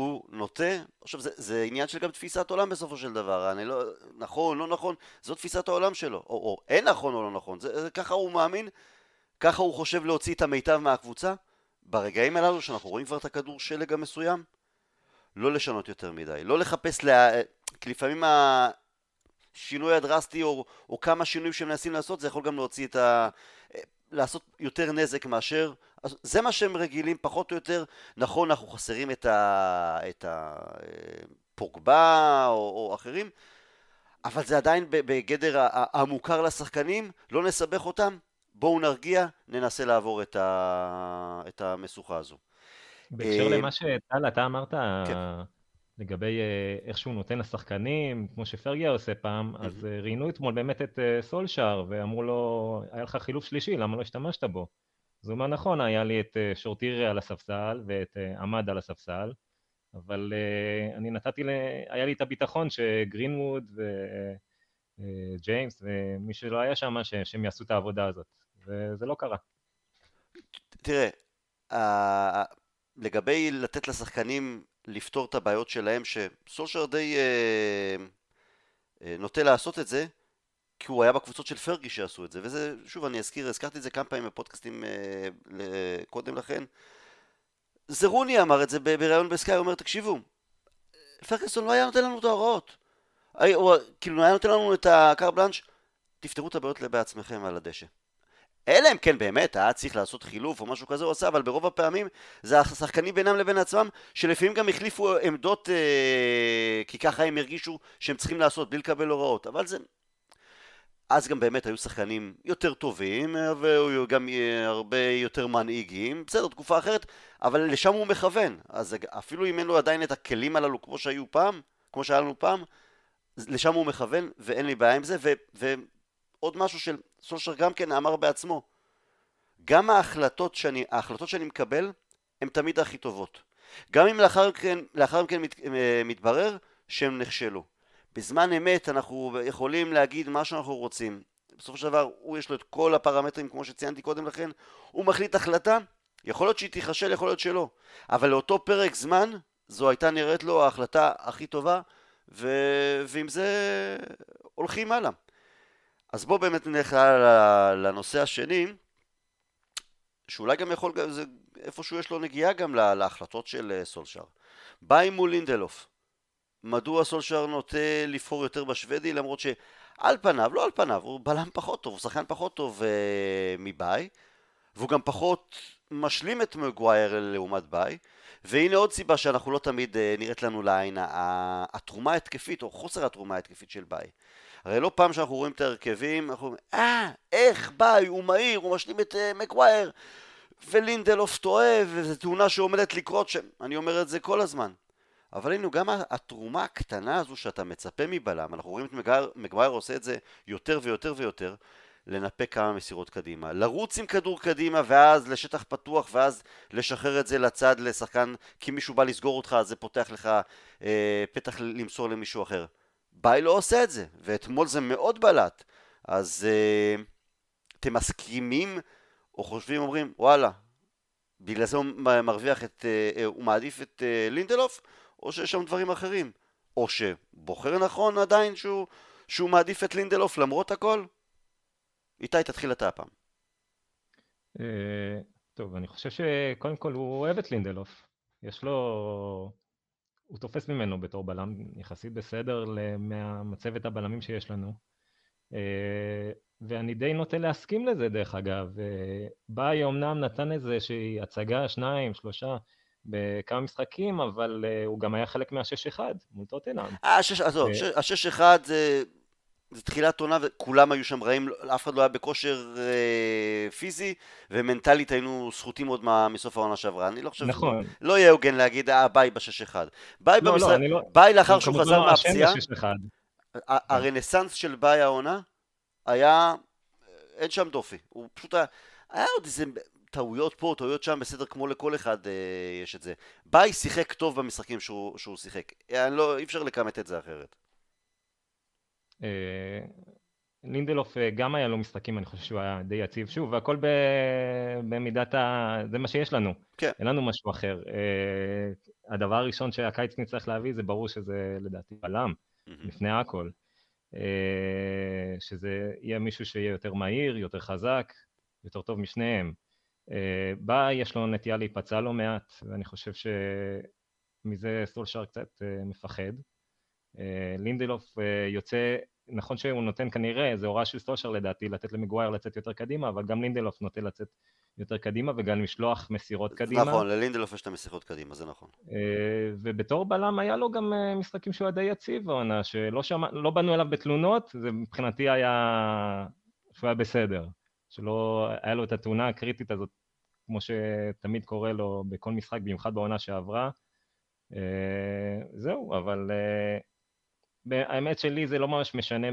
הוא נוטה, עכשיו זה, זה עניין של גם תפיסת עולם בסופו של דבר, אני לא, נכון, לא נכון, זו תפיסת העולם שלו, או, או אין נכון או לא נכון, זה, זה, ככה הוא מאמין, ככה הוא חושב להוציא את המיטב מהקבוצה, ברגעים הללו שאנחנו רואים כבר את הכדור שלג המסוים, לא לשנות יותר מדי, לא לחפש, לה... כי לפעמים השינוי הדרסטי או, או כמה שינויים שמנסים לעשות זה יכול גם להוציא את ה... לעשות יותר נזק מאשר, אז זה מה שהם רגילים פחות או יותר, נכון אנחנו חסרים את ה... את ה... פוגבה או, או אחרים, אבל זה עדיין בגדר המוכר לשחקנים, לא נסבך אותם, בואו נרגיע, ננסה לעבור את, ה... את המשוכה הזו. בהקשר אה, למה שטל, אתה אמרת, כן. לגבי אה, איך שהוא נותן לשחקנים, כמו שפרגיה עושה פעם, אז אה, ראיינו אתמול באמת את אה, סולשאר, ואמרו לו, היה לך חילוף שלישי, למה לא השתמשת בו? אז אומר, נכון, היה לי את אה, שורטיר על הספסל ואת אה, עמד על הספסל, אבל אה, אני נתתי, ל... היה לי את הביטחון שגרינווד וג'יימס ומי שלא היה שם, שהם יעשו את העבודה הזאת, וזה לא קרה. תראה, לגבי לתת לשחקנים לפתור את הבעיות שלהם, שסולשר די נוטה לעשות את זה, כי הוא היה בקבוצות של פרגי שעשו את זה, וזה, שוב, אני אזכיר, הזכרתי את זה כמה פעמים בפודקאסטים אה, קודם לכן. זה רוני אמר את זה בריאיון בסקאי, הוא אומר, תקשיבו, פרגסון לא היה נותן לנו את ההוראות. הוא כאילו היה נותן לנו את הקר בלאנש, תפתרו את הבעיות בעצמכם על הדשא. אלא אם כן באמת היה צריך לעשות חילוף או משהו כזה הוא עשה, אבל ברוב הפעמים זה השחקנים בינם לבין עצמם, שלפעמים גם החליפו עמדות אה, כי ככה הם הרגישו שהם צריכים לעשות בלי לקבל הוראות, אבל זה... אז גם באמת היו שחקנים יותר טובים, אה, והיו גם אה, הרבה יותר מנהיגים, בסדר, תקופה אחרת, אבל לשם הוא מכוון. אז אפילו אם אין לו עדיין את הכלים הללו כמו שהיו פעם, כמו שהיה לנו פעם, לשם הוא מכוון, ואין לי בעיה עם זה, ו... ו עוד משהו של סולשר גם כן אמר בעצמו, גם ההחלטות שאני, ההחלטות שאני מקבל הן תמיד הכי טובות. גם אם לאחר מכן, לאחר מכן מת, אה, מתברר שהם נכשלו. בזמן אמת אנחנו יכולים להגיד מה שאנחנו רוצים. בסופו של דבר הוא יש לו את כל הפרמטרים כמו שציינתי קודם לכן, הוא מחליט החלטה, יכול להיות שהיא תיכשל, יכול להיות שלא. אבל לאותו פרק זמן זו הייתה נראית לו ההחלטה הכי טובה ו... ועם זה הולכים הלאה. אז בואו באמת נלך לנושא השני, שאולי גם יכול, זה, איפשהו יש לו נגיעה גם לה, להחלטות של אה, סולשר. ביי מול לינדלוף. מדוע סולשר נוטה לבחור יותר בשוודי למרות שעל פניו, לא על פניו, הוא בלם פחות טוב, הוא שחקן פחות טוב אה, מביי, והוא גם פחות משלים את מגווייר לעומת ביי, והנה עוד סיבה שאנחנו לא תמיד אה, נראית לנו לעין, התרומה ההתקפית או חוסר התרומה ההתקפית של ביי. הרי לא פעם שאנחנו רואים את ההרכבים, אנחנו אומרים, אה, איך ביי, הוא מהיר, הוא משלים את אה, מגווייר, ולינדלוף טועה, וזו תאונה שעומדת לקרות שם, אני אומר את זה כל הזמן. אבל הנה, גם התרומה הקטנה הזו שאתה מצפה מבלם, אנחנו רואים את מגווייר, עושה את זה יותר ויותר ויותר, לנפק כמה מסירות קדימה, לרוץ עם כדור קדימה ואז לשטח פתוח ואז לשחרר את זה לצד לשחקן כי מישהו בא לסגור אותך אז זה פותח לך אה, פתח למסור למישהו אחר. ביי לא עושה את זה, ואתמול זה מאוד בלט. אז uh, אתם מסכימים או חושבים, אומרים, וואלה, בגלל זה הוא מרוויח את, uh, הוא מעדיף את uh, לינדלוף, או שיש שם דברים אחרים. או שבוחר נכון עדיין שהוא, שהוא מעדיף את לינדלוף למרות הכל? איתי, תתחיל אתה הפעם. אה, טוב, אני חושב שקודם כל הוא אוהב את לינדלוף. יש לו... הוא תופס ממנו בתור בלם יחסית בסדר מהמצבת הבלמים שיש לנו. אה, ואני די נוטה להסכים לזה דרך אגב. אה, ביי אמנם נתן איזושהי הצגה, שניים, שלושה, בכמה משחקים, אבל הוא גם היה חלק מהשש אחד מול טוטנאם. עזוב, השש אחד זה... זה תחילת עונה וכולם היו שם רעים, אף אחד לא היה בכושר אה, פיזי ומנטלית היינו זכותים עוד מה, מסוף העונה שעברה. אני לא חושב נכון. שזה לא יהיה הוגן להגיד אה ביי בשש אחד. ביי, לא, במשחק, לא, לא... ביי לאחר שהוא חזר לא מהפציעה, הרנסאנס של ביי העונה היה, אין שם דופי. הוא פשוט היה, היה עוד איזה טעויות פה, טעויות שם, בסדר כמו לכל אחד אה, יש את זה. ביי שיחק טוב במשחקים שהוא, שהוא שיחק. לא, אי אפשר לכמת את זה אחרת. אה, לינדלוף אה, גם היה לו משחקים, אני חושב שהוא היה די יציב. שוב, והכל ב... במידת ה... זה מה שיש לנו. כן. אין לנו משהו אחר. אה, הדבר הראשון שהקיץ נצטרך להביא, זה ברור שזה לדעתי בלם, mm-hmm. לפני הכל. שזה יהיה מישהו שיהיה יותר מהיר, יותר חזק, יותר טוב משניהם. בה יש לו נטייה להיפצע לא מעט, ואני חושב שמזה סולשר קצת מפחד. לינדלוף יוצא נכון שהוא נותן כנראה, זה הוראה של סטושר לדעתי, לתת למגווייר לצאת יותר קדימה, אבל גם לינדלוף נוטה לצאת יותר קדימה וגם לשלוח מסירות קדימה. נכון, ללינדלוף יש את המסירות קדימה, זה נכון. אה, ובתור בלם היה לו גם אה, משחקים שהוא היה די יציב העונה, שלא שמע, לא בנו אליו בתלונות, זה מבחינתי היה, שהוא היה בסדר. שלא, היה לו את התאונה הקריטית הזאת, כמו שתמיד קורה לו בכל משחק, במיוחד בעונה שעברה. אה, זהו, אבל האמת שלי זה לא ממש משנה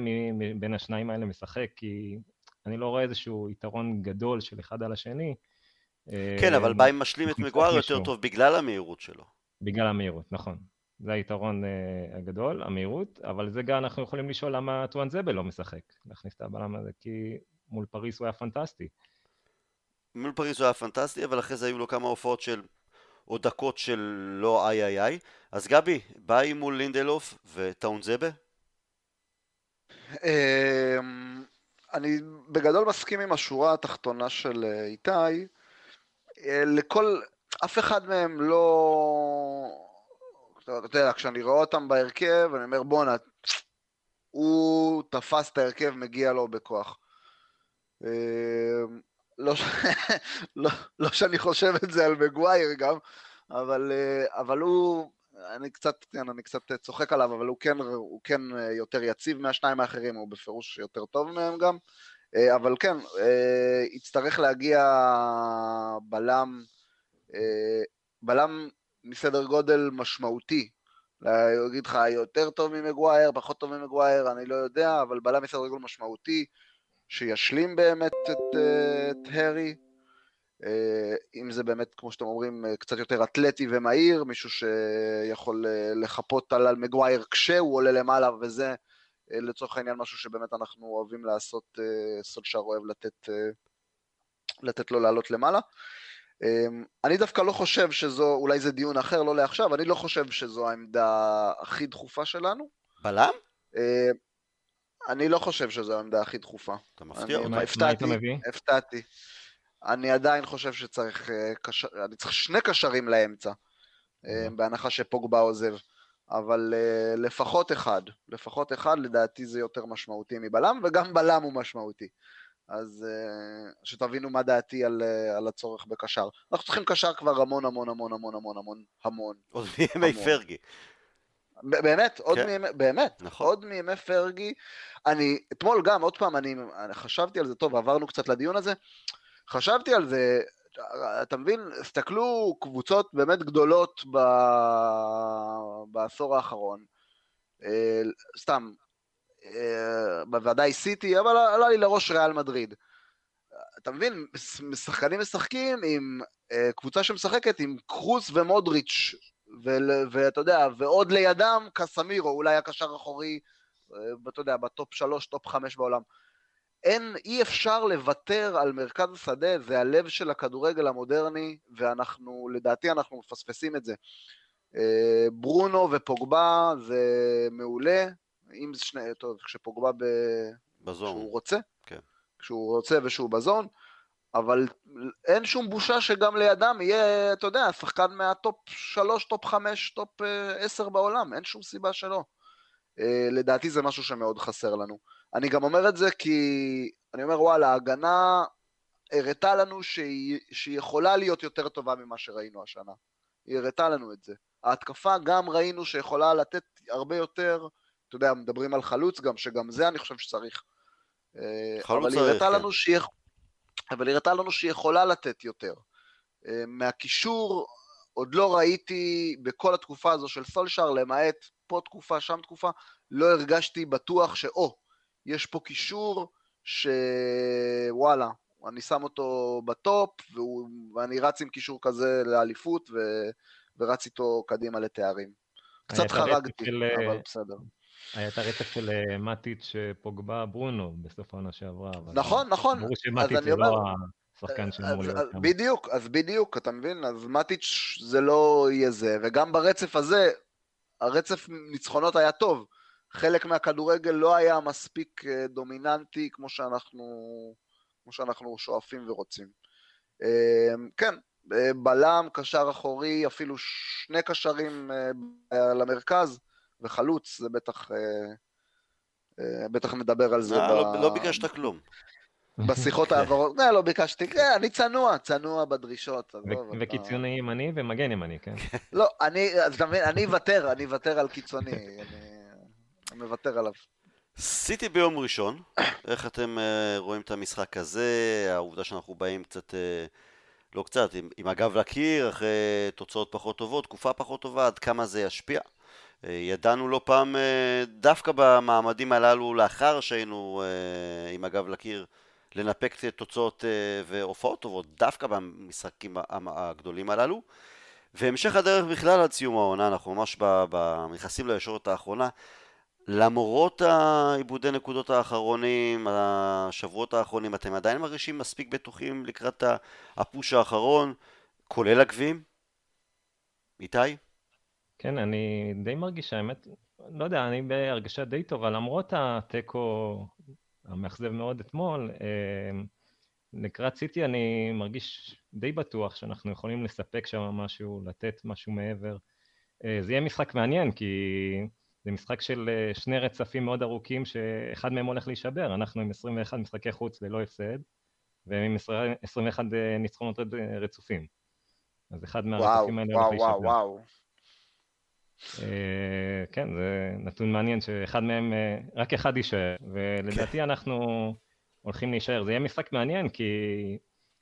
בין השניים האלה משחק, כי אני לא רואה איזשהו יתרון גדול של אחד על השני. כן, אבל ביי משלים את מגווייר יותר טוב בגלל המהירות שלו. בגלל המהירות, נכון. זה היתרון אה, הגדול, המהירות, אבל זה גם אנחנו יכולים לשאול למה טואנזבה לא משחק, להכניס את הבלם הזה, כי מול פריס הוא היה פנטסטי. מול פריס הוא היה פנטסטי, אבל אחרי זה היו לו כמה הופעות של או דקות של לא איי איי איי. אז גבי, ביי מול לינדלוף וטואנזבה? אמ, אני בגדול מסכים עם השורה התחתונה של אה, איתי. אה, לכל, אף אחד מהם לא... אתה יודע, כשאני רואה אותם בהרכב, אני אומר בואנה, הוא תפס את ההרכב, מגיע לו בכוח. לא, לא, לא שאני חושב את זה על מגווייר גם, אבל, אה, אבל הוא, אני קצת, כן, אני קצת צוחק עליו, אבל הוא כן, הוא כן אה, יותר יציב מהשניים האחרים, הוא בפירוש יותר טוב מהם גם, אה, אבל כן, יצטרך להגיע בלם, בלם מסדר גודל משמעותי. אגיד לך, יותר טוב ממגווייר, פחות טוב ממגווייר, אני לא יודע, אבל בלם מסדר גודל משמעותי. שישלים באמת את, אה, את הרי, אה, אם זה באמת, כמו שאתם אומרים, אה, קצת יותר אתלטי ומהיר, מישהו שיכול לחפות על מגווייר כשהוא עולה למעלה, וזה לצורך העניין משהו שבאמת אנחנו אוהבים לעשות, סולשר אוהב לתת, לתת לו לעלות למעלה. אני דווקא לא חושב שזו, אולי זה דיון אחר, לא לעכשיו, אני לא חושב שזו העמדה הכי דחופה שלנו. בלם? אני לא חושב שזו העמדה הכי דחופה. אתה מפתיע אותי. מה היית מביא? הפתעתי. אני עדיין חושב שצריך אה, קשר... אני צריך שני קשרים לאמצע, אה, בהנחה שפוגבה עוזב. אבל uh, לפחות אחד, לפחות אחד לדעתי זה יותר משמעותי מבלם, וגם בלם הוא משמעותי. אז uh, שתבינו מה דעתי על, uh, על הצורך בקשר. אנחנו צריכים קשר כבר המון המון המון המון המון המון המון. עוד מימי פרגי. באמת, עוד כן. מימי, באמת, נכון. עוד מימי פרגי. אני, אתמול גם, עוד פעם, אני, אני חשבתי על זה, טוב, עברנו קצת לדיון הזה, חשבתי על זה, אתה מבין, הסתכלו קבוצות באמת גדולות ב... בעשור האחרון, אה, סתם, אה, בוודאי סיטי, אבל עלה לי לראש ריאל מדריד. אתה מבין, שחקנים משחקים עם אה, קבוצה שמשחקת עם קרוס ומודריץ' ואתה יודע, ועוד לידם קסמירו, אולי הקשר אחורי, אה, אתה יודע, ב top שלוש, top חמש בעולם. אין, אי אפשר לוותר על מרכז השדה, זה הלב של הכדורגל המודרני, ואנחנו, לדעתי אנחנו מפספסים את זה. אה, ברונו ופוגבה זה מעולה, אם זה שני, טוב, כשפוגבה ב... ב zone. כשהוא רוצה, כן. כשהוא רוצה ושהוא ב zone, אבל אין שום בושה שגם לידם יהיה, אתה יודע, שחקן מה top 3, top 5, top 10 בעולם, אין שום סיבה שלא. אה, לדעתי זה משהו שמאוד חסר לנו. אני גם אומר את זה כי, אני אומר וואלה, ההגנה הראתה לנו שהיא, שהיא יכולה להיות יותר טובה ממה שראינו השנה. היא הראתה לנו את זה. ההתקפה גם ראינו שיכולה לתת הרבה יותר, אתה יודע, מדברים על חלוץ גם, שגם זה אני חושב שצריך. אה, חלוץ אבל היא צריך, הראתה כן. לנו שהיא, אבל הראתה לנו שהיא יכולה לתת יותר. אה, מהקישור עוד לא ראיתי בכל התקופה הזו של סולשאר, למעט פה תקופה, שם תקופה, לא הרגשתי בטוח שאו, יש פה קישור שוואלה, אני שם אותו בטופ, והוא, ואני רץ עם קישור כזה לאליפות, ו, ורץ איתו קדימה לתארים. קצת חרגתי, של, אבל בסדר. היה את הרצף של אה, מטיץ' פוגבה ברונו בסוף העונה שעברה. נכון, נכון. ברור שמטיץ' זה לא השחקן שאמור אז- להיות. בדיוק, אז בדיוק, אתה מבין? אז מטיץ' זה לא יהיה זה, וגם ברצף הזה, הרצף ניצחונות היה טוב. חלק מהכדורגל לא היה מספיק אה, דומיננטי כמו שאנחנו, כמו שאנחנו שואפים ורוצים. אה, כן, אה, בלם, קשר אחורי, אפילו שני קשרים אה, למרכז, וחלוץ, זה בטח, אה, אה, בטח נדבר על זה. אה, ב- לא- לא ביקשת כלום. בשיחות העברות, לא, לא ביקשתי, כן, אני צנוע, צנוע בדרישות. וקיצוני ימני ומגן ימני, כן? לא, אני, אז אתה מבין, אני אוותר, אני אוותר על קיצוני, אני מוותר עליו. סיטי ביום ראשון, איך אתם רואים את המשחק הזה, העובדה שאנחנו באים קצת, לא קצת, עם, עם הגב לקיר, אחרי תוצאות פחות טובות, תקופה פחות טובה, עד כמה זה ישפיע. אה, ידענו לא פעם, אה, דווקא במעמדים הללו, לאחר שהיינו אה, עם הגב לקיר, לנפק תוצאות והופעות טובות, דווקא במשחקים הגדולים הללו. והמשך הדרך בכלל עד סיום העונה, אנחנו ממש נכנסים לישורת האחרונה. למרות העיבודי נקודות האחרונים, השבועות האחרונים, אתם עדיין מרגישים מספיק בטוחים לקראת הפוש האחרון, כולל הגביעים? איתי? כן, אני די מרגיש, האמת, לא יודע, אני בהרגשה די טובה, למרות התיקו המאכזב מאוד אתמול, אה, לקראת סיטי אני מרגיש די בטוח שאנחנו יכולים לספק שם משהו, לתת משהו מעבר. אה, זה יהיה משחק מעניין, כי זה משחק של אה, שני רצפים מאוד ארוכים, שאחד מהם הולך להישבר. אנחנו עם 21 משחקי חוץ ללא הפסד, והם עם 21 אה, ניצחונות רצ- רצופים. אז אחד וואו, מהרצפים האלה הולך וואו, להישבר. וואו, וואו. אה, כן, זה נתון מעניין שאחד מהם, אה, רק אחד יישאר, ולדעתי אנחנו הולכים להישאר. זה יהיה משחק מעניין, כי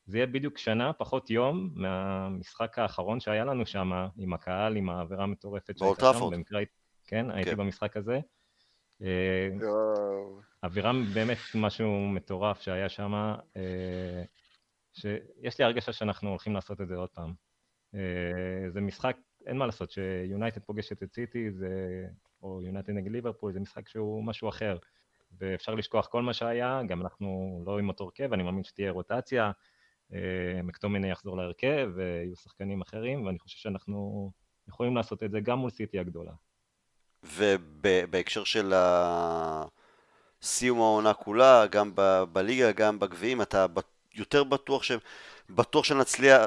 זה יהיה בדיוק שנה, פחות יום, מהמשחק האחרון שהיה לנו שם, עם הקהל, עם האווירה המטורפת שהייתה שם. במקרה, כן, הייתי כן. במשחק הזה. אה. אווירה באמת משהו מטורף שהיה שם, שיש לי הרגשה שאנחנו הולכים לעשות את זה עוד פעם. אה, זה משחק, אין מה לעשות, שיונייטד פוגשת את סיטי, זה, או יונייטד נגד ליברפול, זה משחק שהוא משהו אחר. ואפשר לשכוח כל מה שהיה, גם אנחנו לא עם אותו הרכב, אני מאמין שתהיה רוטציה, אה, מקטומני יחזור להרכב, ויהיו שחקנים אחרים, ואני חושב שאנחנו יכולים לעשות את זה גם מול סיטי הגדולה. ובהקשר של סיום העונה כולה, גם בליגה, גם בגביעים, אתה יותר בטוח ש... בטוח שנצליח,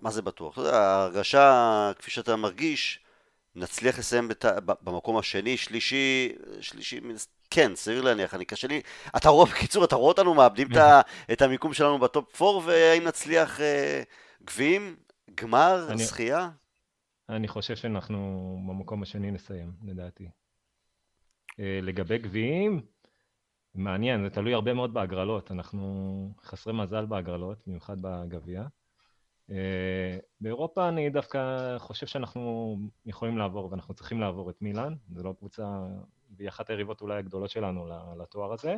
מה זה בטוח? אתה יודע, ההרגשה, כפי שאתה מרגיש, נצליח לסיים בת... במקום השני, שלישי, שלישי, כן, סביר להניח, אני קשה לי, אתה רואה, בקיצור, אתה רואה אותנו מאבדים את, ה... את המיקום שלנו בטופ 4, והאם נצליח אה, גביעים, גמר, אני- זכייה? אני חושב שאנחנו במקום השני נסיים, לדעתי. אה, לגבי גביעים, מעניין, זה תלוי הרבה מאוד בהגרלות. אנחנו חסרי מזל בהגרלות, במיוחד בגביע. אה, באירופה אני דווקא חושב שאנחנו יכולים לעבור, ואנחנו צריכים לעבור את מילאן. זו לא קבוצה, והיא אחת היריבות אולי הגדולות שלנו לתואר הזה.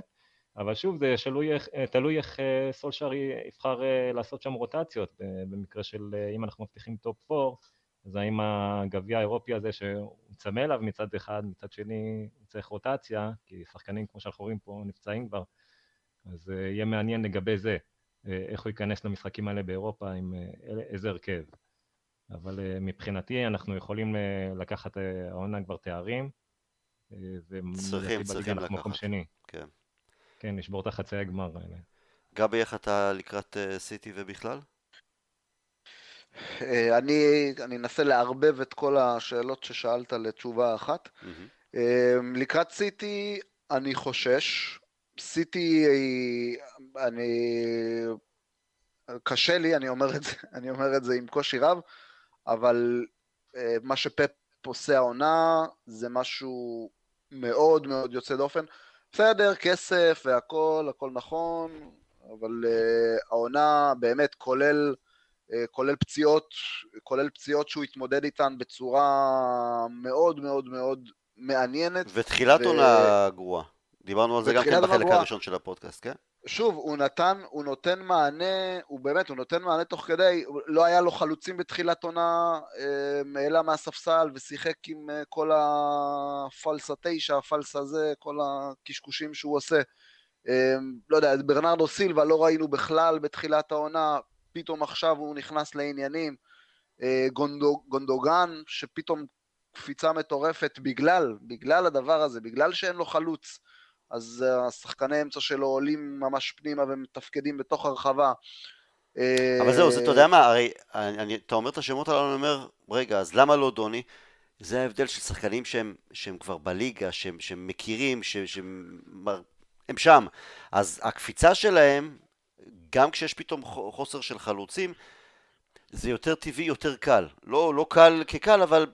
אבל שוב, זה שלוי, אה, תלוי איך אה, סולשר יבחר לעשות שם רוטציות. במקרה של אם אנחנו מבטיחים top 4, אז האם הגביע האירופי הזה שהוא צמא אליו מצד אחד, מצד שני הוא צריך רוטציה, כי שחקנים כמו שאנחנו רואים פה נפצעים כבר, אז אה, יהיה מעניין לגבי זה, אה, איך הוא ייכנס למשחקים האלה באירופה עם אה, איזה הרכב. אבל מבחינתי אנחנו יכולים לקחת העונה כבר תארים. צריכים, צריכים לקחת. מקום שני. כן. כן, לשבור את החצאי הגמר האלה. גבי, איך אתה לקראת סיטי ובכלל? אני, אני אנסה לערבב את כל השאלות ששאלת לתשובה אחת. Mm-hmm. לקראת סיטי אני חושש. סיטי, אני... קשה לי, אני אומר את זה, אני אומר את זה עם קושי רב, אבל אה, מה שפפ עושה העונה זה משהו מאוד מאוד יוצא דופן. בסדר, כסף והכל, הכל נכון, אבל העונה באמת כולל, כולל פציעות, כולל פציעות שהוא התמודד איתן בצורה מאוד מאוד מאוד מעניינת. ותחילת ו... עונה גרועה. דיברנו על זה גם כן בחלק הראשון של הפודקאסט, כן? שוב, הוא נתן, הוא נותן מענה, הוא באמת, הוא נותן מענה תוך כדי, לא היה לו חלוצים בתחילת עונה, אה, העלה מהספסל ושיחק עם אה, כל הפלסה תשע, הפלסה זה, כל הקשקושים שהוא עושה. אה, לא יודע, ברנרדו סילבה לא ראינו בכלל בתחילת העונה, פתאום עכשיו הוא נכנס לעניינים. גונדוג, גונדוגן, שפתאום קפיצה מטורפת בגלל, בגלל הדבר הזה, בגלל שאין לו חלוץ. אז אה, השחקני אמצע שלו עולים ממש פנימה ומתפקדים בתוך הרחבה. אבל זהו, זה, אתה יודע מה, הרי אני, אתה אומר את השמות הללו, אני אומר, רגע, אז למה לא דוני? זה ההבדל של שחקנים שהם, שהם כבר בליגה, שהם, שהם מכירים, שהם, שהם הם שם. אז הקפיצה שלהם, גם כשיש פתאום חוסר של חלוצים, זה יותר טבעי, יותר קל. לא, לא קל כקל, אבל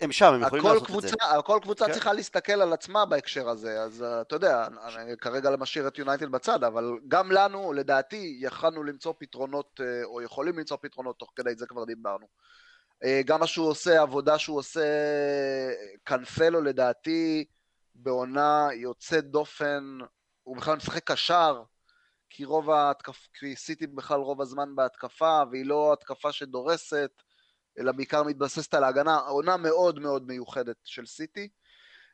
הם שם, הם יכולים לעשות קבוצה, את זה. כל קבוצה כן. צריכה להסתכל על עצמה בהקשר הזה, אז uh, אתה יודע, אני כרגע משאיר את יונייטד בצד, אבל גם לנו, לדעתי, יכלנו למצוא פתרונות, uh, או יכולים למצוא פתרונות תוך כדי, זה כבר דיברנו. Uh, גם מה שהוא עושה, עבודה שהוא עושה, קנפלו לדעתי, בעונה יוצאת דופן, הוא בכלל משחק קשר, כי רוב ההתקפה, כי סיטי בכלל רוב הזמן בהתקפה, והיא לא התקפה שדורסת. אלא בעיקר מתבססת על ההגנה, עונה מאוד מאוד מיוחדת של סיטי.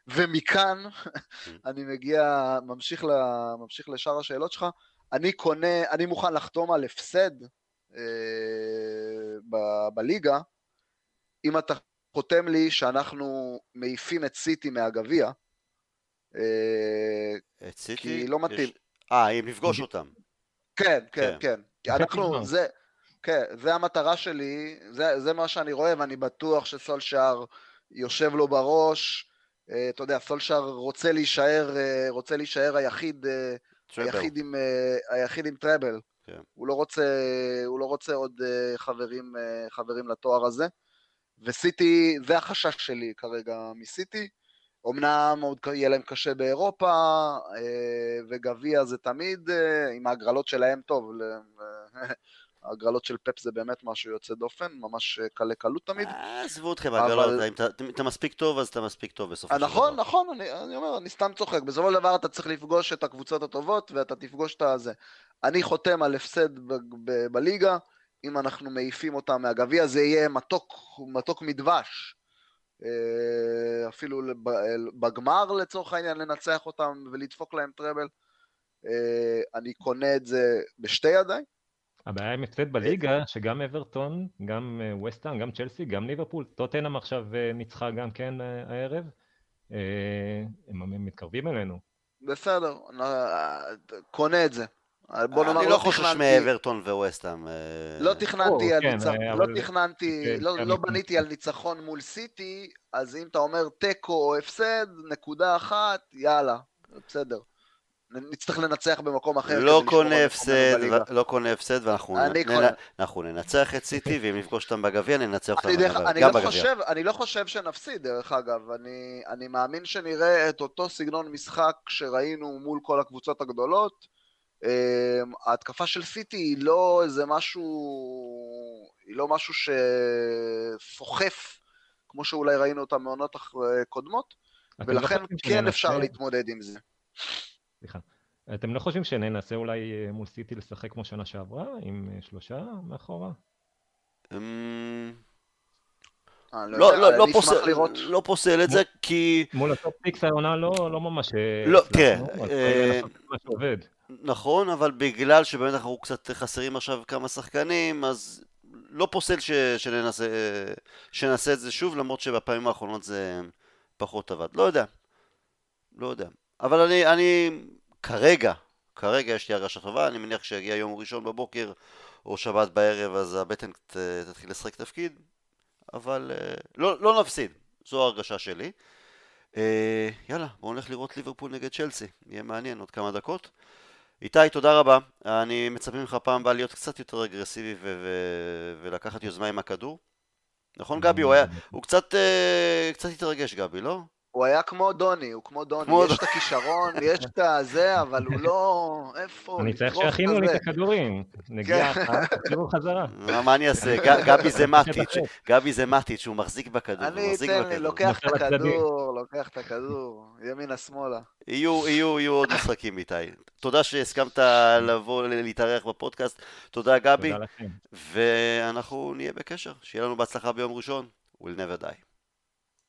ומכאן אני מגיע, ממשיך, ל, ממשיך לשאר השאלות שלך, אני קונה, אני מוכן לחתום על הפסד אה, ב, בליגה, אם אתה חותם לי שאנחנו מעיפים את סיטי מהגביע, אה, את סיטי? כי לא מתאים. אה, אם נפגוש אותם. כן, כן, כן. כן. אנחנו, זה, כן, זה המטרה שלי, זה, זה מה שאני רואה, ואני בטוח שסולשאר יושב לו בראש. אה, אתה יודע, סולשאר רוצה להישאר, אה, רוצה להישאר היחיד, אה, היחיד עם, היחיד עם טראבל. כן. הוא, לא רוצה, הוא לא רוצה עוד חברים, חברים לתואר הזה. וסיטי, זה החשש שלי כרגע מסיטי. אמנם עוד יהיה להם קשה באירופה, וגביע זה תמיד, עם ההגרלות שלהם טוב, ההגרלות של פפ זה באמת משהו יוצא דופן, ממש אה, קלי קלות תמיד. אה, עזבו אתכם ההגרלות, אם אתה מספיק טוב אז אתה מספיק טוב בסופו של נכון, דבר. נכון, נכון, אני אומר, אני סתם צוחק. בסופו של דבר אתה צריך לפגוש את הקבוצות הטובות ואתה תפגוש את הזה. אני חותם על הפסד בליגה, אם אנחנו מעיפים אותם מהגביע זה יהיה מתוק, מתוק מדבש. אה, אפילו בגמר לצורך העניין לנצח אותם ולדפוק להם טראבל. אני קונה את זה בשתי ידיים. הבעיה עם הפסד בליגה, שגם אברטון, גם אה, וסטהאם, גם צ'לסי, גם ליברפול, טוטנאם עכשיו אה, ניצחה גם כן אה, הערב, הם מתקרבים אלינו. בסדר, קונה את זה. בוא נאמר, אני לא חושש מאברטון וווסטהאם. לא תכננתי על כן, ניצחון, לא תכננתי, כן, לא, כן. לא בניתי על ניצחון מול סיטי, אז אם אתה אומר תיקו או הפסד, נקודה אחת, יאללה, בסדר. נצטרך לנצח במקום אחר. לא קונה הפסד, לא קונה הפסד, ואנחנו ננצח את סיטי, ואם נפגוש אותם בגביע, ננצח אותם גם לא בגביע. אני לא חושב שנפסיד, דרך אגב. אני מאמין שנראה את אותו סגנון משחק שראינו מול כל הקבוצות הגדולות. אמ, ההתקפה של סיטי היא לא איזה משהו, היא לא משהו שסוחף, כמו שאולי ראינו אותה מעונות קודמות, לא ולכן כן אפשר להתמודד עם זה. סליחה. אתם לא חושבים שננסה אולי אה, מול סיטי לשחק כמו שנה שעברה, עם אה, שלושה מאחורה? אמ, אה, לא, לא, לא, לא פוסל את זה, כי... מול ה top six העונה לא ממש... לא, תראה... נכון, אבל בגלל שבאמת אנחנו קצת חסרים עכשיו כמה שחקנים, אז לא פוסל ש, שננסה, שנעשה את זה שוב, למרות שבפעמים האחרונות זה פחות עבד. לא יודע. לא יודע. אבל אני, אני כרגע, כרגע יש לי הרגשה טובה, אני מניח שיגיע יום ראשון בבוקר או שבת בערב, אז הבטן תתחיל לשחק תפקיד, אבל אה, לא, לא נפסיד, זו ההרגשה שלי. אה, יאללה, בואו נלך לראות ליברפול נגד צ'לסי, יהיה מעניין עוד כמה דקות. איתי, תודה רבה. אני מצפה ממך פעם הבאה להיות קצת יותר אגרסיבי ו- ו- ולקחת יוזמה עם הכדור. נכון גבי? הוא, היה, הוא קצת, uh, קצת התרגש גבי, לא? הוא היה כמו דוני, הוא כמו דוני, כמו יש את הכישרון, יש את הזה, אבל הוא לא... איפה? אני צריך שיכינו לי את הכדורים. נגיע, תחזירו חזרה. מה אני אעשה? גבי זה מטיץ', גבי זה מטיץ', הוא מחזיק בכדור, אני אתן לוקח את הכדור, לוקח את הכדור, ימינה-שמאלה. יהיו עוד משחקים איתי. תודה שהסכמת לבוא להתארח בפודקאסט, תודה גבי, ואנחנו נהיה בקשר, שיהיה לנו בהצלחה ביום ראשון, we'll never die.